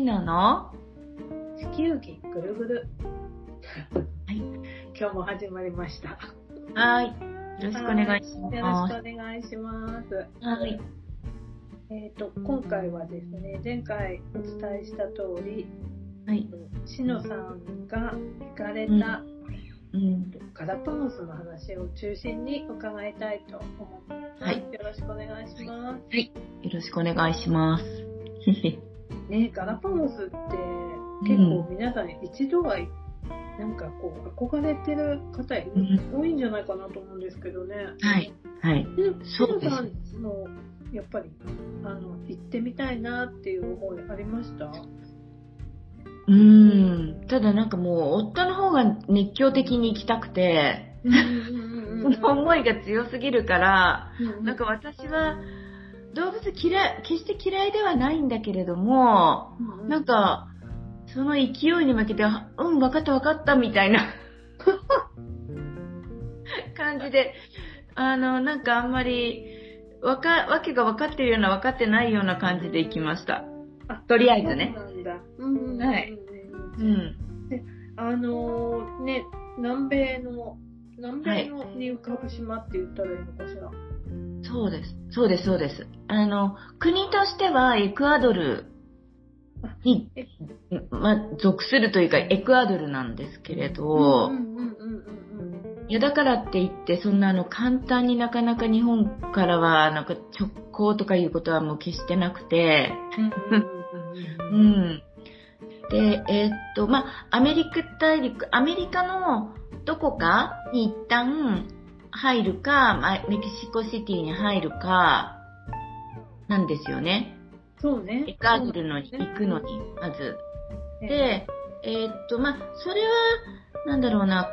シノの地球儀ぐるぐる。はい。今日も始まりました。はい。よろしくお願いしよろします。くお願いします。はい。えっ、と、今回はですね、前回お伝えした通り、はい。しのさんが行かれた、うん。ガラパゴスの話を中心に伺いたいと思ってます。はいよろしくお願いします。よろしくお願いします。ね、ガラパゴスって結構皆さん一度は、なんかこう憧れてる方多いんじゃないかなと思うんですけどね。はい。はい。で、そうさんのやっぱりあの行ってみたいなっていう思いありました？うーん。ただなんかもう、夫の方が熱狂的に行きたくて、うんうんうん その思いが強すぎるから、うんなんか私は、動物嫌い、決して嫌いではないんだけれども、うんうんなんか、その勢いに負けて、うん、分かった分かった、みたいな 感じで、あの、なんかあんまり、わか、わけが分かってるような分かってないような感じで行きました。あとりあえずねそうなんだ。うんはいうん。あのーね南米の南米のに浮かぶ島って言ったらいいのかしら？そうです。そうです、そうです。あの、国としてはエクアドルにえ、まあ、属するというか、エクアドルなんですけれど、いや、だからって言って、そんなあの、簡単になかなか日本からは、なんか直行とかいうことはもう決してなくて、うん。で、えーっと、まあ、アメリカ大陸、アメリカのどこかに一旦入るか、まあ、メキシコシティに入るか、なんですよね。そうね。エクアドルのに行くのに、まず。で、えーっと、まあ、それは、なんだろうな、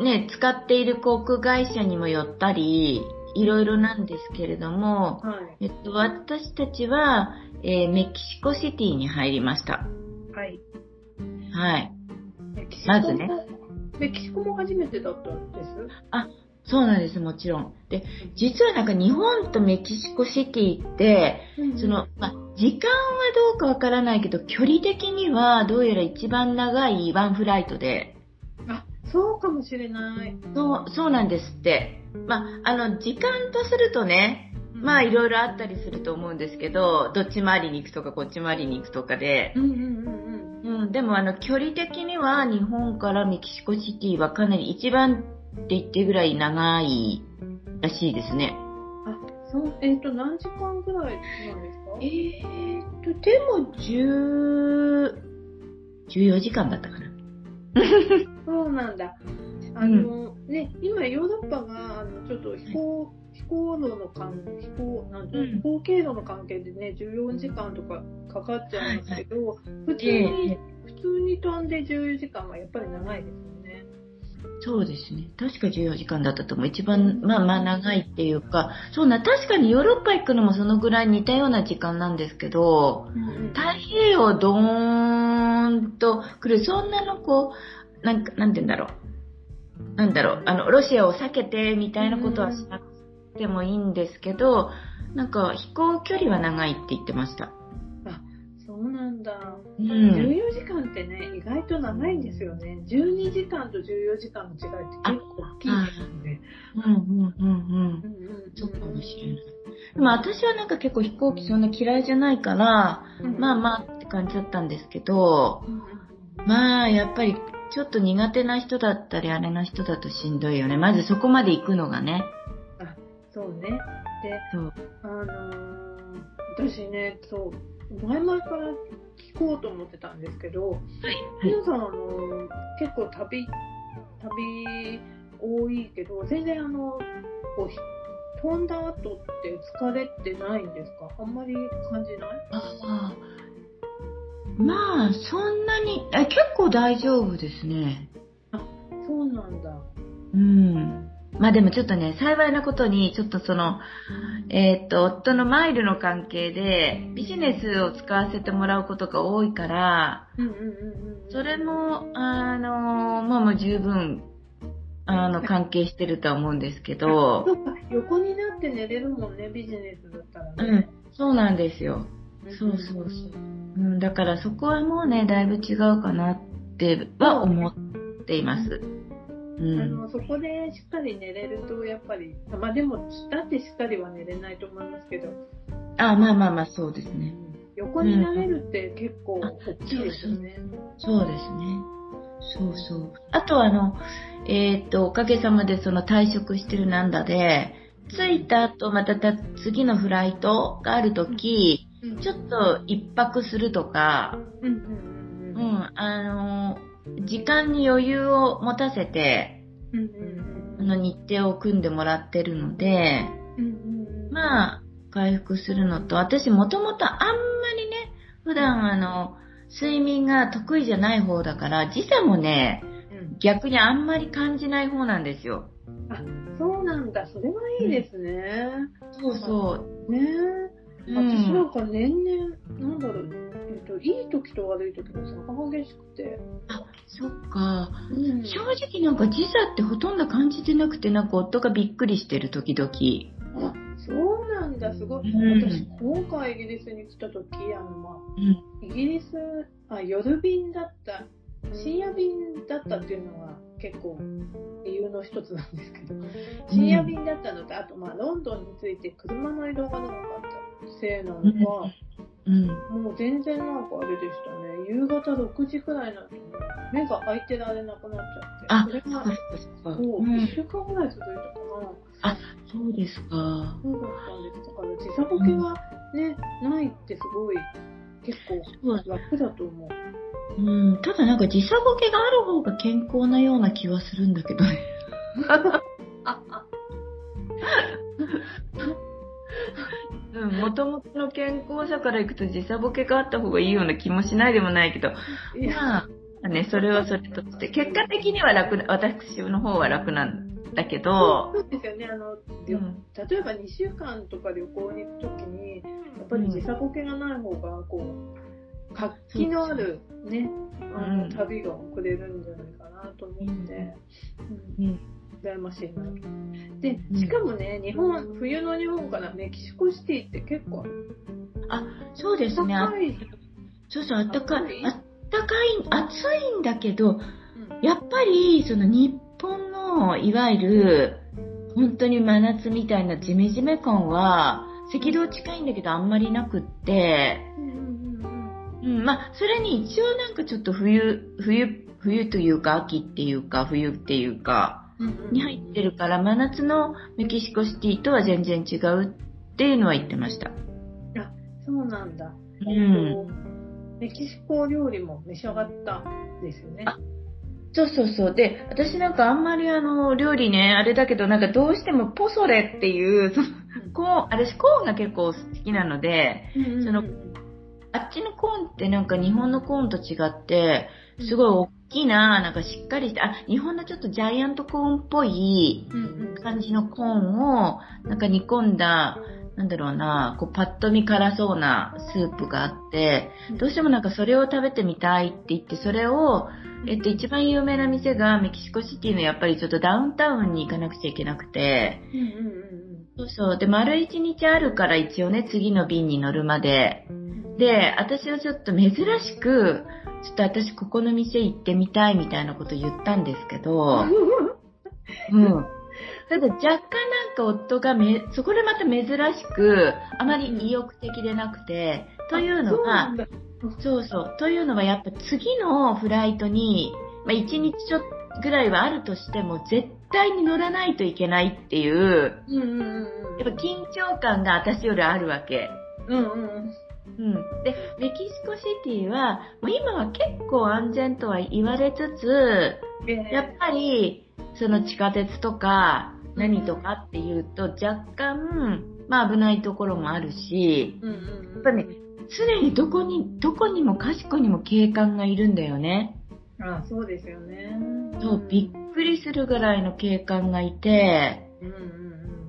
ね、使っている航空会社にもよったり、いろいろなんですけれども、はい。えっと、私たちは、えーメキシコシティに入りました。はい。はい。まずね。メキシコも初めてだったんです？そうなんです、もちろん。で、実はなんか日本とメキシコシティって、その、まあ、時間はどうかわからないけど、距離的にはどうやら一番長いワンフライトで、あ、そうかもしれない。そう、そうなんですって。まあ、あの、時間とするとね、まあ、いろいろあったりすると思うんですけど、どっち回りに行くとか、こっち回りに行くとかで、うんうんうんうん、でもあの、距離的には日本からメキシコシティはかなり一番って言ってぐらい長いらしいですね。うん。あ、そう、えっ、と、何時間ぐらいなんですか？えーと、でも、10、14時間だったかな。そうなんだ。あの、ね、今ヨーロッパが、あの、ちょっと飛行、飛行路の関飛行、なんていうん飛行経路の関係でね、14時間とかかかっちゃうんですけど、普通えにえ、普通に飛んで14時間はやっぱり長いですよね。そうですね。確か14時間だったと思う。一番、まあまあ長いっていうか、そうな、確かにヨーロッパ行くのもそのぐらい似たような時間なんですけど、太平洋ドーンと来る、そんなのこう、なんか、なんて言うんだろう。なんだろう、あの、ロシアを避けてみたいなことはしなくてもいいんですけど、なんか飛行距離は長いって言ってました。そうなんだ。うん。14時間ってね、意外と長いんですよね。12時間と14時間の違いって結構大きいですよね。うんうんうんうん。うんうんそうかもしれない。でも私はなんか結構飛行機そんな嫌いじゃないから、まあまあって感じだったんですけど、うんうんまあやっぱりちょっと苦手な人だったりあれな人だとしんどいよね。まずそこまで行くのがね。あ、そうね。で、そう。あのー私ね、そう、前々から聞こうと思ってたんですけど、はい。皆さん、あのー結構旅、旅多いけど、全然あの、こう、ひ飛んだ後って疲れてないんですか？あんまり感じない？ああ。まあそんなに、え結構大丈夫ですね。そうなんだ。うん。まあでもちょっとね、幸いなことに、ちょっとその、えーっと、夫のマイルの関係で、ビジネスを使わせてもらうことが多いから。それも、あの、まあもう十分、あの、関係してるとは思うんですけど、そっか、横になって寝れるもんね、ビジネスだったらね。うん、そうなんですよ。そうそうそう。うん、だからそこはもうね、だいぶ違うかなっては思っています。うん、あのそこでしっかり寝れるとやっぱりまあでもだってしっかりは寝れないと思いますけど。あまあまあまあそうですね。横になれるって結構大きいですよね、そうですね。そうそう。あとあのえっ、とおかげさまでその退職してるなんだで着いた後また次のフライトがある時、うん、ちょっと一泊するとか、うん、うん、あの時間に余裕を持たせて、あの日程を組んでもらってるので、まあ、回復するのと、私もともとあんまりね、普段あの、睡眠が得意じゃない方だから、時差もね、逆にあんまり感じない方なんですよ。あ、そうなんだ。それはいいですね。そうそう。ね私なんか年々、なんだろう、えっと、いい時と悪い時の差が激しくて。あ、そっか、うん、正直なんか時差ってほとんど感じてなくて、なんか夫がびっくりしてる時々。あ、そうなんだ、すごい。うん、私、今回イギリスに来た時、あの、まあ、うん、イギリス、あ、夜便だった。深夜便だったっていうのは結構理由の一つなんですけど、深夜便だったのと、あとまあロンドンについて車の移動が長かったせいなのか、うん、もう全然なんかあれでしたね。夕方6時くらいになって目が開いてられなくなっちゃって。あ、それが、そう、うん、1週間ぐらい続いたかな。あ、そうですか。そうだったんです。だから時差ボケがね、うん、ないってすごい結構楽だと思う。うん、ただなんか時差ボケがある方が健康なような気はするんだけどね。うん、もともとの健康者からいくと時差ボケがあった方がいいような気もしないでもないけど、まあ、ね、それはそれとして、結果的には楽、私の方は楽なんだけど、そうですよね、あの、うん、例えば2週間とか旅行に行くときに、やっぱり時差ボケがない方が、こう、活気のあるね、あの、旅が送れるんじゃないかなと思って、うん、うん羨ましいなで、しかもね、日本、冬の日本からメキシコシティって結構。あ、そうですね。そうそう、あったかい。あったかい、暑いんだけど、うん、やっぱり、その日本の、いわゆる、本当に真夏みたいなジメジメ感は、赤道近いんだけどあんまりなくって、うん、まあ、それに一応なんかちょっと冬、冬、冬というか秋っていうか冬っていうか、に入ってるから、真夏のメキシコシティとは全然違うっていうのは言ってました。あ、そうなんだ。うん。メキシコ料理も召し上がったんですよね。そうそうそう。で、私なんかあんまりあの、料理ね、あれだけど、なんかどうしてもポソレっていう、その、コーン、私コーンが結構好きなので、その、あっちのコーンってなんか日本のコーンと違って、すごい大きな、なんかしっかりして、あ、日本のちょっとジャイアントコーンっぽい感じのコーンを、なんか煮込んだ、なんだろうな、こうパッと見辛そうなスープがあって、どうしてもなんかそれを食べてみたいって言って、それを、えっと、一番有名な店がメキシコシティのやっぱりちょっとダウンタウンに行かなくちゃいけなくて、そうそう。で、丸一日あるから一応ね、次の便に乗るまで。で、私はちょっと珍しく、ちょっと私ここの店行ってみたいみたいなこと言ったんですけど、うん。ただ若干なんか夫がめ、そこでまた珍しく、あまり意欲的でなくて、というのは、そうそう。というのはやっぱ次のフライトに、まあ1日ちょっとぐらいはあるとしても、絶対に乗らないといけないっていう、やっぱ緊張感が私よりあるわけ。うんうんうん。で、メキシコシティは、もう今は結構安全とは言われつつ、やっぱり、その地下鉄とか、何とかっていうと、若干、まあ危ないところもあるし、やっぱね、常にどこに、どこにもかしこにも警官がいるんだよね。ああそうですよね。そう、びっくりするぐらいの警官がいて、うん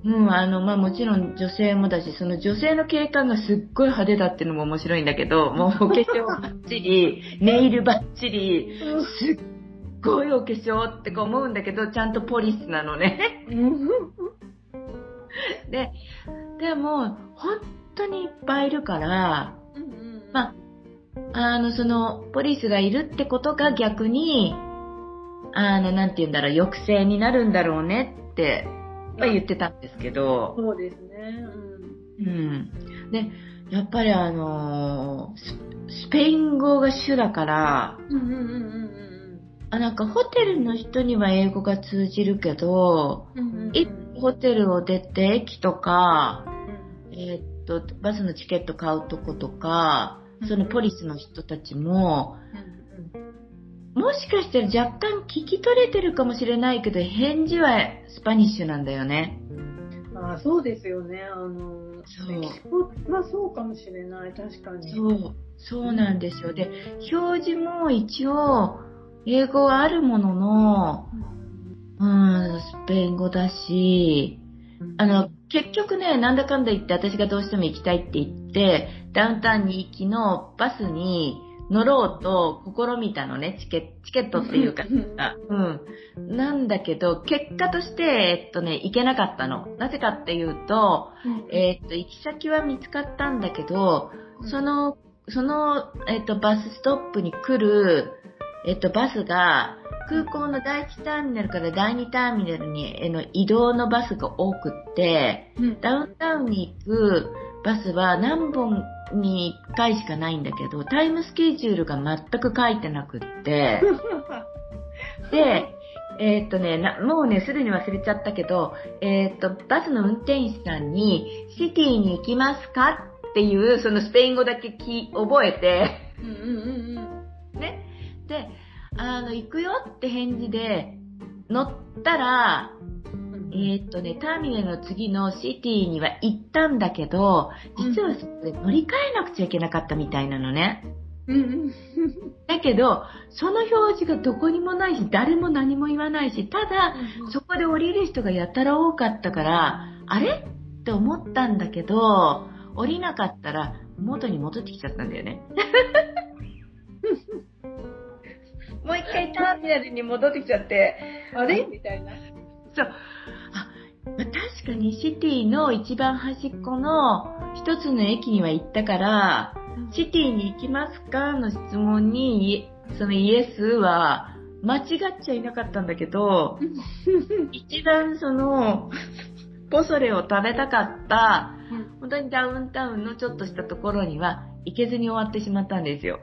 うんうん、あの、まあもちろん女性もだし、その女性の警官がすっごい派手だっていうのも面白いんだけど、もうお化粧バッチリ、ネイルバッチリ、すっごいお化粧って思うんだけど、ちゃんとポリスなのね。で、でも、本当にいっぱいいるから、まあ、あの、その、ポリスがいるってことが逆に、あの、なんて言うんだろう、抑制になるんだろうねって、は言ってたんですけど、そうですね。うん。うん。で、やっぱりあのス、スペイン語が主だから、うんうんうんうんあ、なんかホテルの人には英語が通じるけど、うんうんうんホテルを出て駅とか、うんえーっと、バスのチケット買うとことか、そのポリスの人たちも、もしかしたら若干聞き取れてるかもしれないけど、返事はスパニッシュなんだよね。あそうですよね。あの、そうはそうかもしれない。確かに。そう、そうなんですよ。で、表示も一応、英語はあるものの、うん、スペイン語だし、あの、結局ね、なんだかんだ言って私がどうしても行きたいって言って、ダウンタウンに行きのバスに乗ろうと試みたのね、チケチケットっていうか、あうん。なんだけど、結果として、えっとね、行けなかったの。なぜかっていうと、うん。えっと、行き先は見つかったんだけど、その、その、えっと、バスストップに来る、えっと、バスが、空港の第1ターミナルから第2ターミナルに、えの移動のバスが多くって、うん。ダウンタウンに行くバスは何本に1回しかないんだけど、タイムスケジュールが全く書いてなくって、で、えーっとねな、もうね、すでに忘れちゃったけど、えーっと、バスの運転手さんに、シティに行きますか？っていう、そのスペイン語だけき覚えて、うんうんうんうん。ね。で、あの、行くよって返事で、乗ったら、えーっとね、ターミナルの次のシティには行ったんだけど、実はそこで乗り換えなくちゃいけなかったみたいなのね。うんうんだけど、その表示がどこにもないし、誰も何も言わないし、ただ、そこで降りる人がやたら多かったから、あれ？って思ったんだけど、降りなかったら元に戻ってきちゃったんだよね。もう一回ターミナルに戻ってきちゃって、あれ？みたいな。そう。確かにシティの一番端っこの一つの駅には行ったから、シティに行きますかの質問に、そのイエスは間違っちゃいなかったんだけど、一番その、ポソレを食べたかった、本当にダウンタウンのちょっとしたところには行けずに終わってしまったんですよ。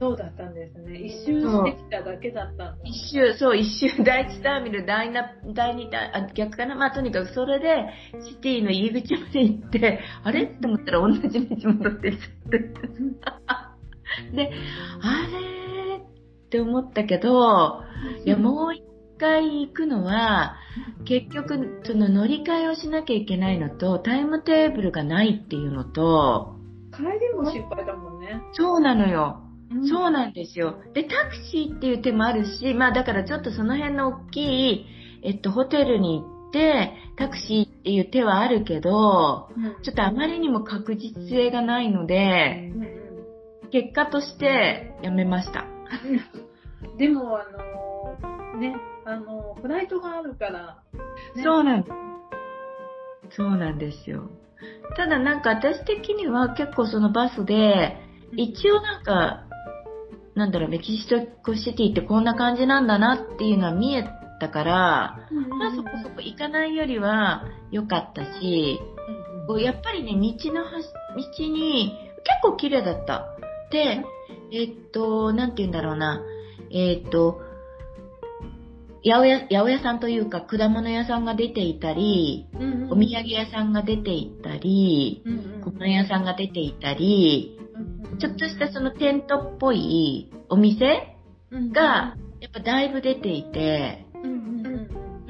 そうだったんですね。一周してきただけだったんだ。一周、そう、一周、第一ターミナル、第二、第二ター、あ、逆かな？まあ、とにかくそれで、シティの入り口まで行って、あれ？って思ったら同じ道戻ってきちゃって。で、あれ？ーって思ったけど、いや、もう一回行くのは、結局、その乗り換えをしなきゃいけないのと、タイムテーブルがないっていうのと、帰りも心配だもんね。そうなのよ。そううなんですよ。で、タクシーっていう手もあるし、まあだからちょっとその辺の大きい、えっと、ホテルに行って、タクシーっていう手はあるけど、ん。ちょっとあまりにも確実性がないので、うんうん結果としてやめました。でも、あのね、あのフライトがあるから、ねそうなんそうなんですよ。ただなんか私的には結構そのバスで、一応なんか、なんだろう、メキシコシティってこんな感じなんだなっていうのは見えたから、まあそこそこ行かないよりは良かったし、こうやっぱりね、道の端、道に結構綺麗だった。で、えっと、なんて言うんだろうな、えっと、八百屋、八百屋さんというか果物屋さんが出ていたり、お土産屋さんが出ていたり、小物屋さんが出ていたり、ちょっとしたそのテントっぽいお店が、やっぱだいぶ出ていて、う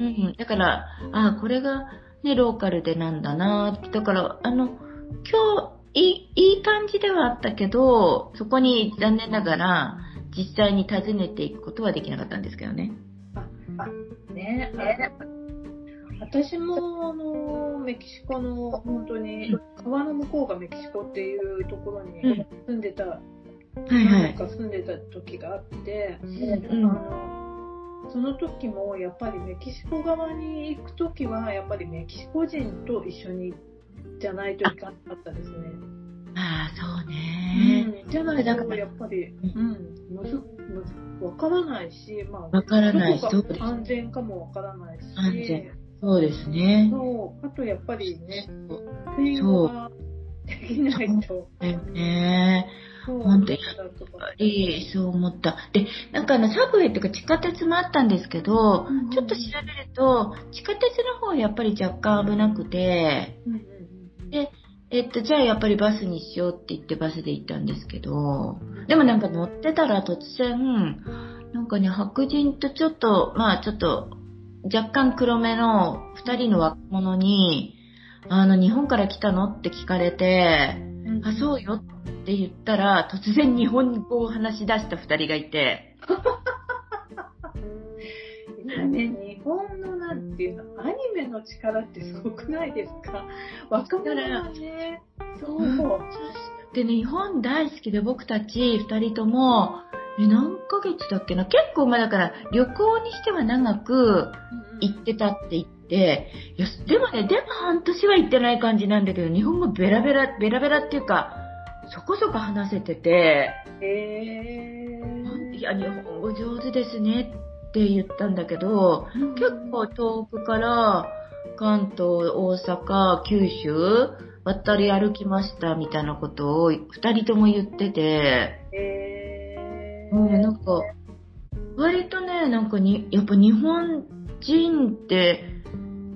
ん、だから、ああ、これがね、ローカルでなんだなってだから、あの、今日、いい、いい感じではあったけど、そこに残念ながら、実際に訪ねていくことはできなかったんですけどね。ね、私もあのメキシコの本当に川の向こうがメキシコっていうところにうん住んでた、はいはい。住んでた時があって、うんあのその時もやっぱりメキシコ側に行く時はやっぱりメキシコ人と一緒にじゃないといかなかったですね。そうね。うん、じゃないと、やっぱり、うん、むず、むず、わからないし、まあ、わからない。どこが安全かもわからないし、安全。そうですね。そう、あとやっぱりね、そう。ができないと、ね。本当にやっぱりそう思った。で、なんかあの、サブウェイっていうか地下鉄もあったんですけど、うんうんちょっと調べると、地下鉄の方はやっぱり若干危なくて、うんうんうん。で、えっと、じゃあやっぱりバスにしようって言ってバスで行ったんですけど、でもなんか乗ってたら突然、なんかね、白人とちょっと、まあちょっと、若干黒めの二人の若者に、あの、日本から来たのって聞かれて、うん。あ、そうよって言ったら、突然日本語を話し出した二人がいて、ね、日本のなんていうの、アニメの力ってすごくないですか？若者はね、そう。でね、日本大好きで僕たち二人とも、え、何ヶ月だっけな？結構まあだから旅行にしては長く行ってたって言って、いや、でもね、でも半年は行ってない感じなんだけど、日本語ベラベラ、ベラベラっていうか、そこそこ話せてて、へー。いや、日本語上手ですねって言ったんだけど、結構遠くから関東、大阪、九州渡り歩きましたみたいなことを二人とも言ってて、へー。うん、なんか、割とね、なんかに、やっぱ日本人って、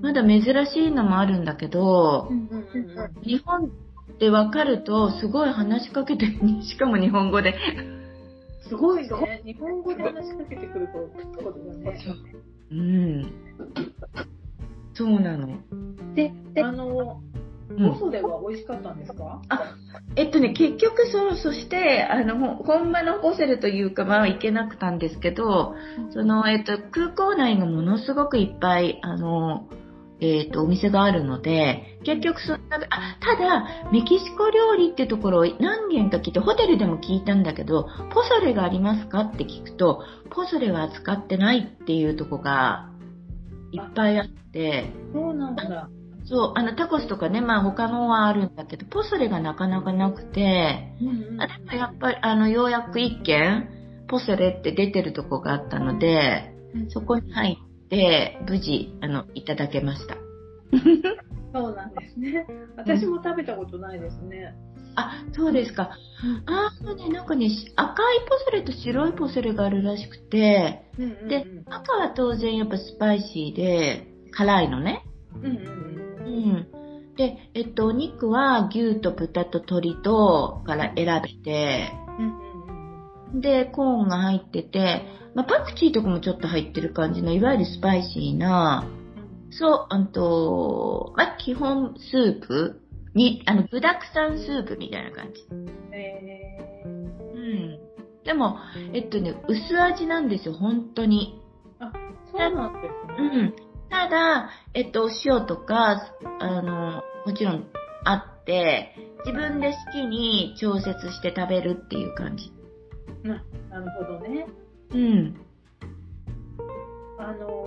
まだ珍しいのもあるんだけどう、んうんうんうん。日本ってわかると、すごい話しかけて、しかも日本語で。すごいね。日本語で話しかけてくることがね。うん。そうなの。で、あの、うんポソレは美味しかったんですか？えっとね、結局そ、そして、あの、ほ本場のホセルというか、まあ、行けなくたんですけど、その、えっと、空港内がものすごくいっぱい、あの、えっと、お店があるので、結局そんな、あ、ただ、メキシコ料理ってところを何軒か聞いて、ホテルでも聞いたんだけど、ポソレがありますかって聞くと、ポソレは扱ってないっていうとこが、いっぱいあって、そうなんだ。そう、あの、タコスとかね、まあ他のはあるんだけど、ポソレがなかなかなくて、うんうん。あでもやっぱり、あの、ようやく一軒、ポソレって出てるとこがあったので、そこに入って、無事、あの、いただけました。そうなんですね。私も食べたことないですね。あ、そうですか。あーね、なんかね、し赤いポソレと白いポソレがあるらしくて、うんうんうんで、赤は当然やっぱスパイシーで、辛いのね。うんうんうん。で、えっと、お肉は牛と豚と鶏とから選べて、うんで、コーンが入ってて、まあ、パクチーとかもちょっと入ってる感じの、いわゆるスパイシーな、そう、あと、まあ、基本スープに、あの、具沢山スープみたいな感じ。うんえうん。でも、えっとね、薄味なんですよ、本当に。ー、あ、そうなんですね。うん。ただ、えっと、お塩とか、あの、もちろんあって、自分で好きに調節して食べるっていう感じ。ななるほどね。うん。あの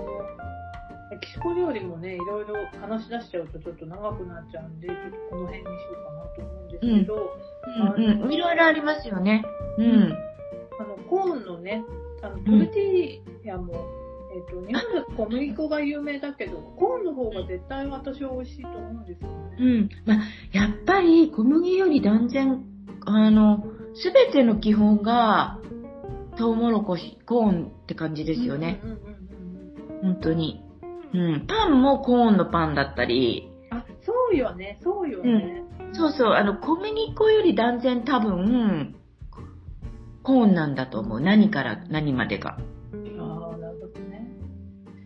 ー、メキシコ料理もね、いろいろ話し出しちゃうとちょっと長くなっちゃうんで、ちょっとこの辺にしようかなと思うんですけど、うんうん。いろいろありますよね。うん。あの、コーンのね、あの、トルティーヤも、えっ、と、日本だと小麦粉が有名だけど、コーンの方が絶対私は美味しいと思うんですよね。うん。まあ、やっぱり小麦より断然、あの、すべての基本が、トウモロコシ、コーンって感じですよね。うんうんうんうん本当に。うん。パンもコーンのパンだったり、あ、そうよね、そうよね。そうそう、あの、小麦粉より断然多分、コーンなんだと思う。何から何までが。ああ、なるほどね。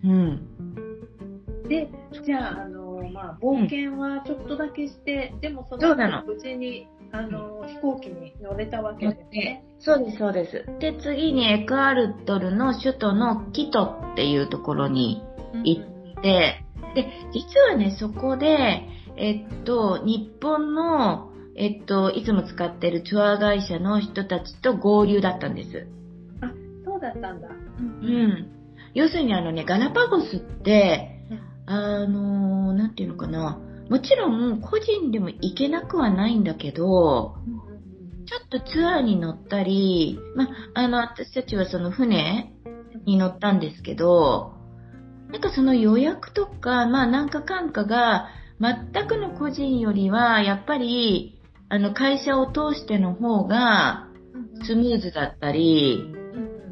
うん。で、じゃあ、あの、まあ、冒険はちょっとだけして、でもその無事に、あの、飛行機に乗れたわけですね。そうです、そうです。で、次にエクアルトルの首都のキトっていうところに行って、で、実はね、そこで、えっと、日本の、えっと、いつも使ってるツアー会社の人たちと合流だったんです。そうだったんだ。うう。ん。要するにあのね、ガラパゴスって、あの、なんていうのかな。もちろん個人でも行けなくはないんだけど、ちょっとツアーに乗ったり、ま、あの、私たちはその船に乗ったんですけど、なんかその予約とか、まあなんかかんかが、全くの個人よりは、やっぱり、あの、会社を通しての方が、スムーズだったり、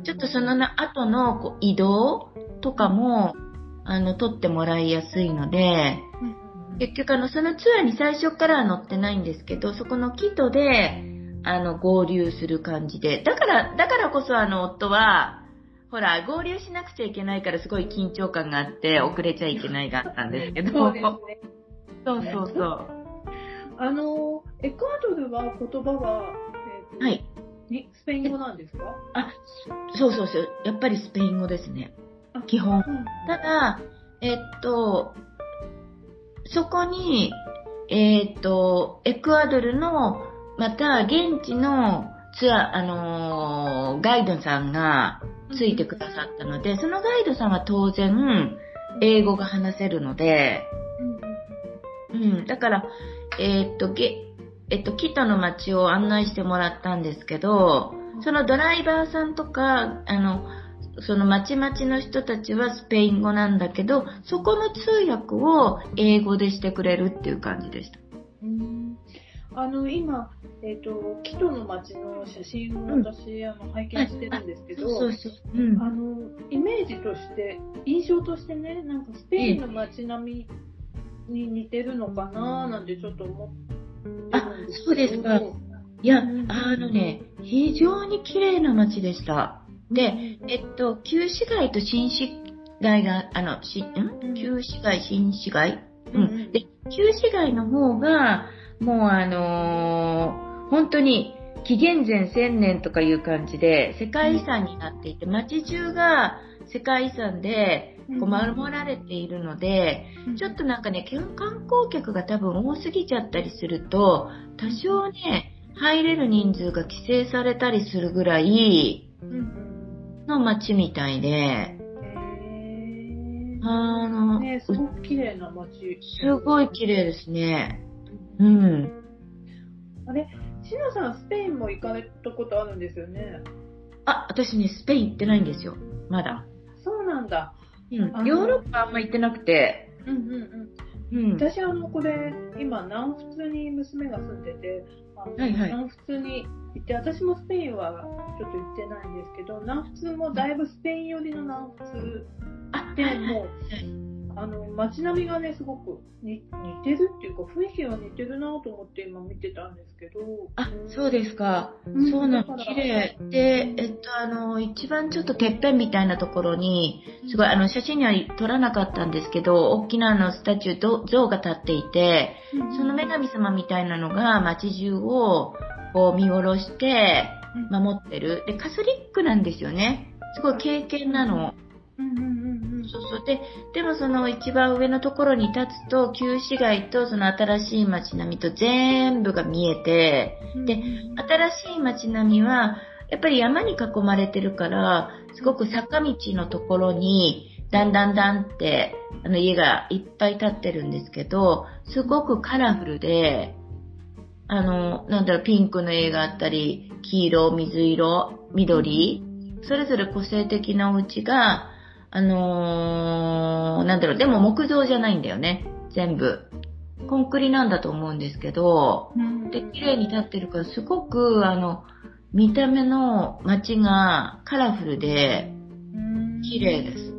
ちょっとその後のこう移動とかも、あの、取ってもらいやすいので、結局あの、そのツアーに最初からは乗ってないんですけど、そこのキトで、あの、合流する感じで。だから、だからこそあの、夫は、ほら、合流しなくちゃいけないからすごい緊張感があって、遅れちゃいけないがあったんですけど。そうね。そうそうそう。あの、エクアドルは言葉は、えー、はい。にスペイン語なんですか？あ、そうそうそう。やっぱりスペイン語ですね。基本。ただ、えっと、そこに、えっと、エクアドルの、また現地のツアー、あのー、ガイドさんがついてくださったので、そのガイドさんは当然、英語が話せるので、うん、だから、えー、っと、げ、えっと、キトの街を案内してもらったんですけど、そのドライバーさんとか、あの、その町々の人たちはスペイン語なんだけど、そこの通訳を英語でしてくれるっていう感じでした。うんあの、今、えっ、ー、と、キトの街の写真を私、うん、あの、拝見してるんですけど、そうそううん、あの、イメージとして、印象としてね、なんかスペインの街並みに似てるのかななんてちょっと思ってるんですけど。あ、そうですか。いや、あのね、非常に綺麗な街でした。で、えっと、旧市街と新市街が、あの、し、ん？旧市街、新市街？うん。で、旧市街の方が、もうあのー、本当に、紀元前1000年とかいう感じで、世界遺産になっていて、街中が世界遺産で、こう守られているので、ちょっとなんかね、観光客が多分多すぎちゃったりすると、多少ね、入れる人数が規制されたりするぐらい、の街みたいで、あの、ね、すごく綺麗な街。すごい綺麗ですね。うん。あれ、しのさん、スペインも行かれたことあるんですよね？あ、私ね、スペイン行ってないんですよ。まだ。そうなんだ。うん。ヨーロッパあんま行ってなくて。うんうんうん。うん、私、あの、これ、今、南仏に娘が住んでて、あの、はいはい、南仏に行って、私もスペインはちょっと行ってないんですけど、南仏もだいぶスペイン寄りの南仏でもあの、街並みがね、すごく似てるっていうか、雰囲気が似てるなと思って今見てたんですけど。あ、そうですか。うん、そうなの、綺麗。で、えっと、あの、一番ちょっとてっぺんみたいなところに、すごい、あの、写真には撮らなかったんですけど、大きなあの、スタチュー、像が立っていて、その女神様みたいなのが街中を、こう見下ろして守ってる。で、カソリックなんですよね。すごい経験なの。そうそう。で、でもその一番上のところに立つと、旧市街とその新しい街並みと全部が見えて、で、新しい街並みは、やっぱり山に囲まれてるから、すごく坂道のところに、だんだんだんって、あの家がいっぱい建ってるんですけど、すごくカラフルで、あの、なんだろう、ピンクの絵があったり、黄色、水色、緑、それぞれ個性的なお家が、あのー、なんだろう、でも木造じゃないんだよね、全部。コンクリなんだと思うんですけど、で、綺麗に立ってるから、すごく、あの、見た目の街がカラフルで、綺麗です。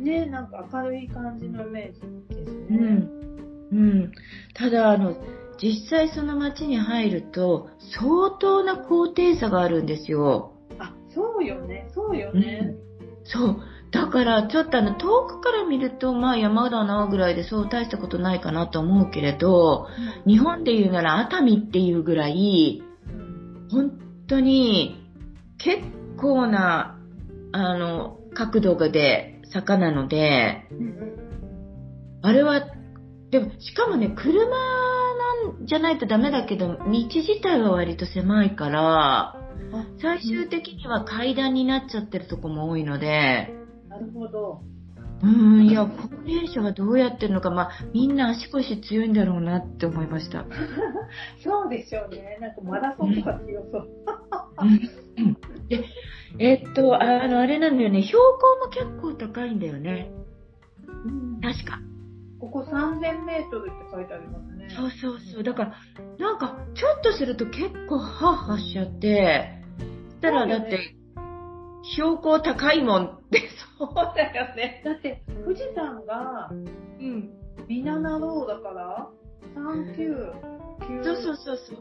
ねなんか明るい感じのイメージですね。うん。うん。ただ、あの、実際その街に入ると、相当な高低差があるんですよ。あ、そうよね、そうよね。うん、そう。だからちょっとあの遠くから見るとまあ山だなぐらいでそう大したことないかなと思うけれど、うん、日本で言うなら熱海っていうぐらい、本当に結構なあの角度がで坂なので、うん、あれは、でもしかもね、車なんじゃないとダメだけど、道自体は割と狭いから、最終的には階段になっちゃってるとこも多いので、なるほど。うん、いや、高齢者はどうやってるのか、まあ、みんな足腰強いんだろうなって思いました。そうでしょうね。なんかマラソンとか強そう。うんで、えっと、あの、あれなんだよね、標高も結構高いんだよね。確か。ここ3000メートルって書いてありますね。そうそうそう。だから、なんか、ちょっとすると結構ハーハーしちゃって、そしたらだって、標高高いもんって、そうだよね。だって、富士山がうん。ミナナローだから、3996そうそうそうそう。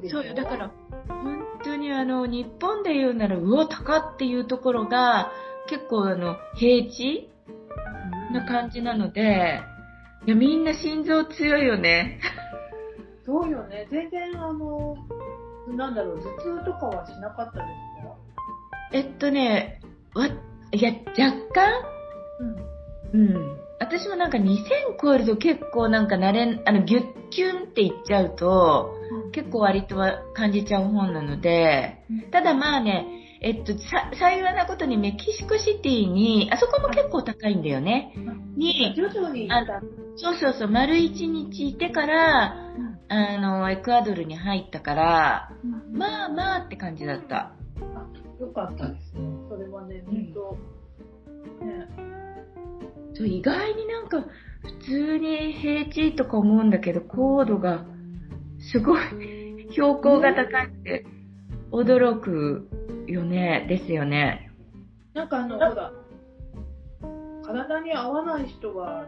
でしょ？そうよ。だから、本当にあの、日本で言うなら、うわ、高っていうところが、結構あの、平地な感じなので、いや、みんな心臓強いよね。そうよね。全然あの、なんだろう、頭痛とかはしなかったですか？えっとね、わ、いや、若干？うん。うん。私もなんか2000超えると結構なんか慣れん、あの、ギュッキュンって言っちゃうと、結構割とは感じちゃう本なので、ただまあね、えっと、さ、幸いなことにメキシコシティに、あそこも結構高いんだよね。に、徐々に行った。そうそうそう、丸一日いてから、あの、エクアドルに入ったから、まあまあって感じだった。よかったですね。それはね、本当、ね、そう意外になんか、普通に平地とか思うんだけど、高度が、すごい、標高が高いって、驚くよね、ですよね。なんかあの、ほら、体に合わない人は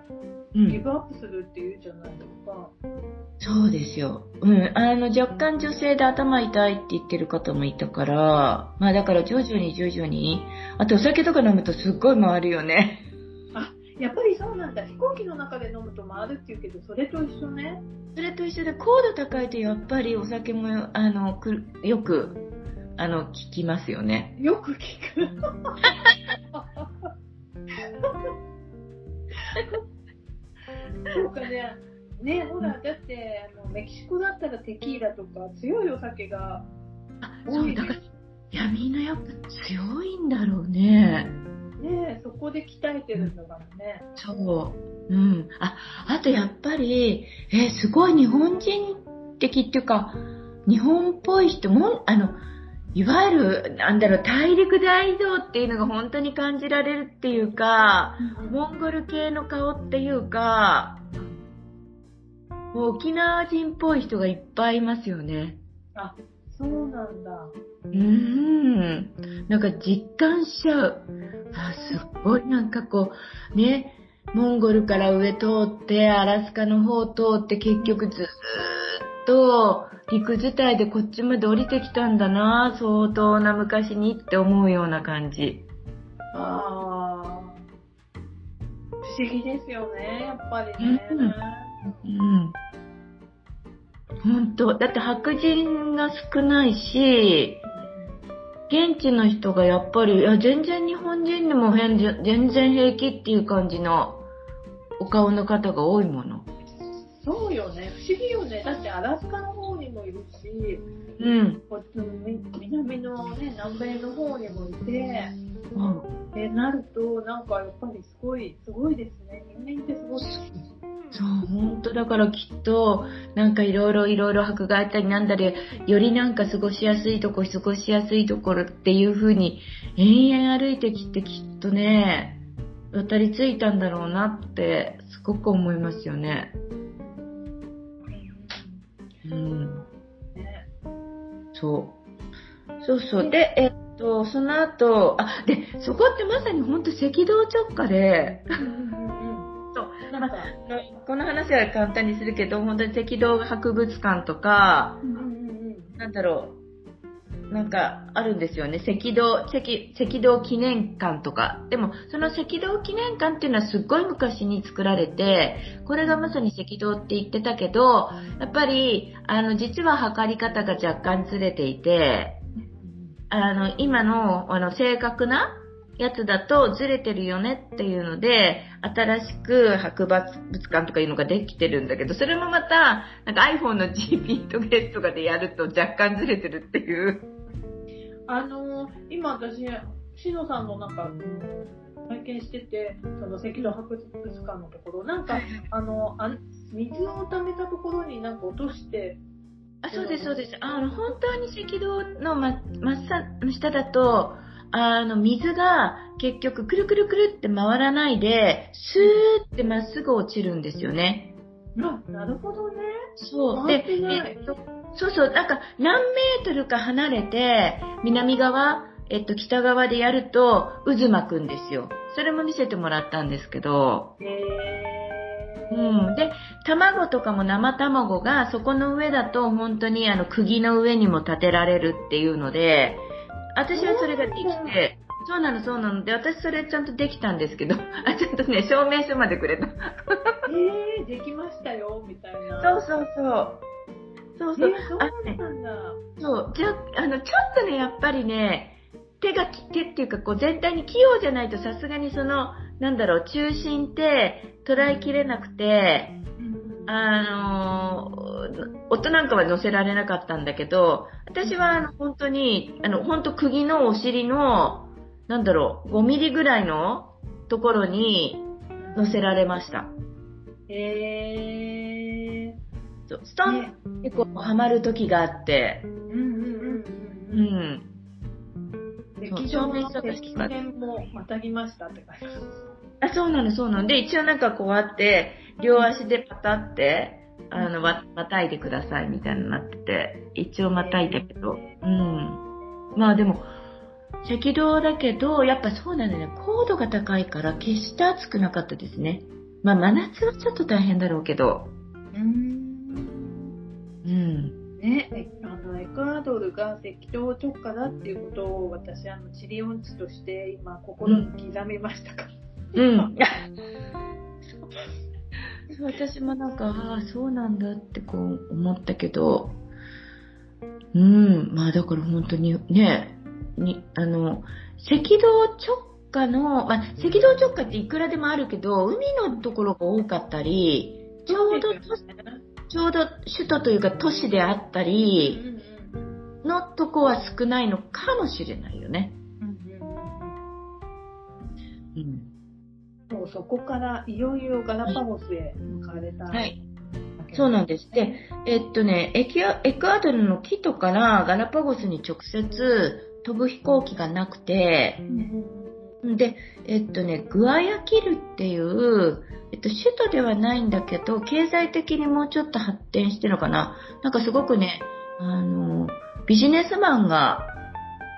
うん。ギブアップするって言うじゃないですか。そうですよ。うん。あの、若干女性で頭痛いって言ってる方もいたから、まあだから徐々に徐々に、あとお酒とか飲むとすっごい回るよね。やっぱりそうなんだ。飛行機の中で飲むと回るって言うけど、それと一緒ね。それと一緒で高度高いとやっぱりお酒も、あの、よく、あの、効きますよね。よく聞く。そうかね。ねほら、だって、あの、メキシコだったらテキーラとか強いお酒があ、多そう、いですだから、いや、みんなやっぱ強いんだろうね。ねそこで鍛えてるのがね。そう。うん。あ、あとやっぱり、えーすごい日本人的っていうか、日本っぽい人も、あの、いわゆる、なんだろう、大陸大移動っていうのが本当に感じられるっていうか、モンゴル系の顔っていうか、もう沖縄人っぽい人がいっぱいいますよね。あ、そうなんだ。うーん。なんか実感しちゃう。あ、すっごいなんかこう、ね、モンゴルから上通って、アラスカの方通って結局ずーっと陸伝いでこっちまで降りてきたんだな、相当な昔にって思うような感じ。ああ。不思議ですよね、やっぱりね。うん。本当だって白人が少ないし、現地の人がやっぱり、いや、全然日本人でも全然平気っていう感じのお顔の方が多いもの。そうよね、不思議よね。だってアラスカの方にもいるし、うん。こっち南のね、南米の方にもいて、うんってなると、なんかやっぱりすごい、すごいですね。人間ってすごい。そう、本当だからきっと、なんかいろいろいろいろ迫害あったりなんだり、よりなんか過ごしやすいとこ、過ごしやすいところっていう風に、延々歩いてきてきっとね、渡り着いたんだろうなって、すごく思いますよね。うん。ね。そう。そうそう。で、えっと、その後、あ、で、そこってまさに本当赤道直下で、そう。なんか、この話は簡単にするけど、本当に赤道博物館とか、なんだろう、なんかあるんですよね。赤道、赤、赤道記念館とか。でも、その赤道記念館っていうのはすっごい昔に作られて、これがまさに赤道って言ってたけど、やっぱり、あの、実は測り方が若干ずれていて、あの、今の、あの、正確なやつだとずれてるよねっていうので、新しく博物館とかいうのができてるんだけど、それもまた、なんか iPhone の GPS とかでやると若干ずれてるっていう。あのー今私、しのさんのなんか、体験してて、その赤道博物館のところ、なんか、あのあ、水を溜めたところになんか落として、あそうです、そうです。あの、本当に赤道のま真っ下だと、あの、水が結局くるくるくるって回らないで、スーってまっすぐ落ちるんですよね。あ、なるほどね。そう。で、えっと、そうそう、なんか何メートルか離れて、南側、えっと、北側でやると渦巻くんですよ。それも見せてもらったんですけど。うん。で、卵とかも生卵がそこの上だと本当にあの釘の上にも立てられるっていうので、私はそれができて、そうなのそうなので、私それちゃんとできたんですけど、あ、ちゃんとね、証明書までくれた。えー、できましたよ、みたいな。そうそうそう。そうそう。えー、そうなんだ。そう、じゃあ、の、ちょっとね、やっぱりね、手がき、手っていうか、こう、全体に器用じゃないと、さすがにその、なんだろう、中心って捉えきれなくて、あのー、音なんかは乗せられなかったんだけど、私は、あの、本当に、あの、本当釘のお尻の、なんだろう、5ミリぐらいのところに乗せられました。へえそうストンねってこう、はまる時があって、ー。うんうんうんううん。ん。劇場の敵面もまたぎましたって感じ。あ、そうなの、そうなの。で、一応なんかこうあって、両足でパタって、あの、ま、またいでくださいみたいになってて、一応またいだけど、うん。まあでも、赤道だけど、やっぱそうなんだよね。高度が高いから、決して暑くなかったですね。まあ真夏はちょっと大変だろうけど、うん。うん。ね、えあのエクアドルが赤道直下だっていうことを私あの地理音痴として今心に刻みましたか。ら、うん。そう私もなんか、ああ、そうなんだってこう思ったけど、うん、まあだから本当にね、に、あの、赤道直下の、まあ赤道直下っていくらでもあるけど、海のところが多かったり、ちょうど、ねちょうど首都というか都市であったうんり、うんのとこは少ないのかもしれないよね。うんうんうそこからいよいよガラパゴスへ向かわれた、はい。そうなんです。で、えっとね、エキアエクアドルのキトからガラパゴスに直接飛ぶ飛行機がなくてう、んうんで、えっとね、グアヤキルっていう、えっと、首都ではないんだけど、経済的にもうちょっと発展してるのかな。なんかすごくね、あの、ビジネスマンが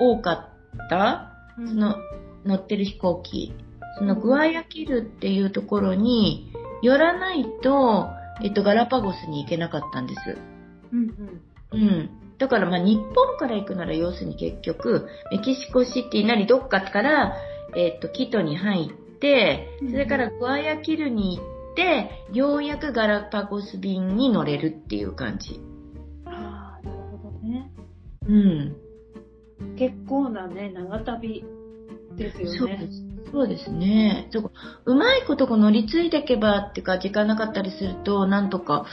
多かった、うんその、乗ってる飛行機。そのグアヤキルっていうところに寄らないと、えっと、ガラパゴスに行けなかったんです。うんうんうん。だからまあ日本から行くなら要するに結局、メキシコシティなりどっかから、えっと、キトに入って、それからグアヤキルに行って、ようやくガラパゴス便に乗れるっていう感じ。ああなるほどねうん。結構なね長旅ですよねそうです。ね。うまいことこう乗り継いでいけばっていうか、時間なかったりすると、なんとか、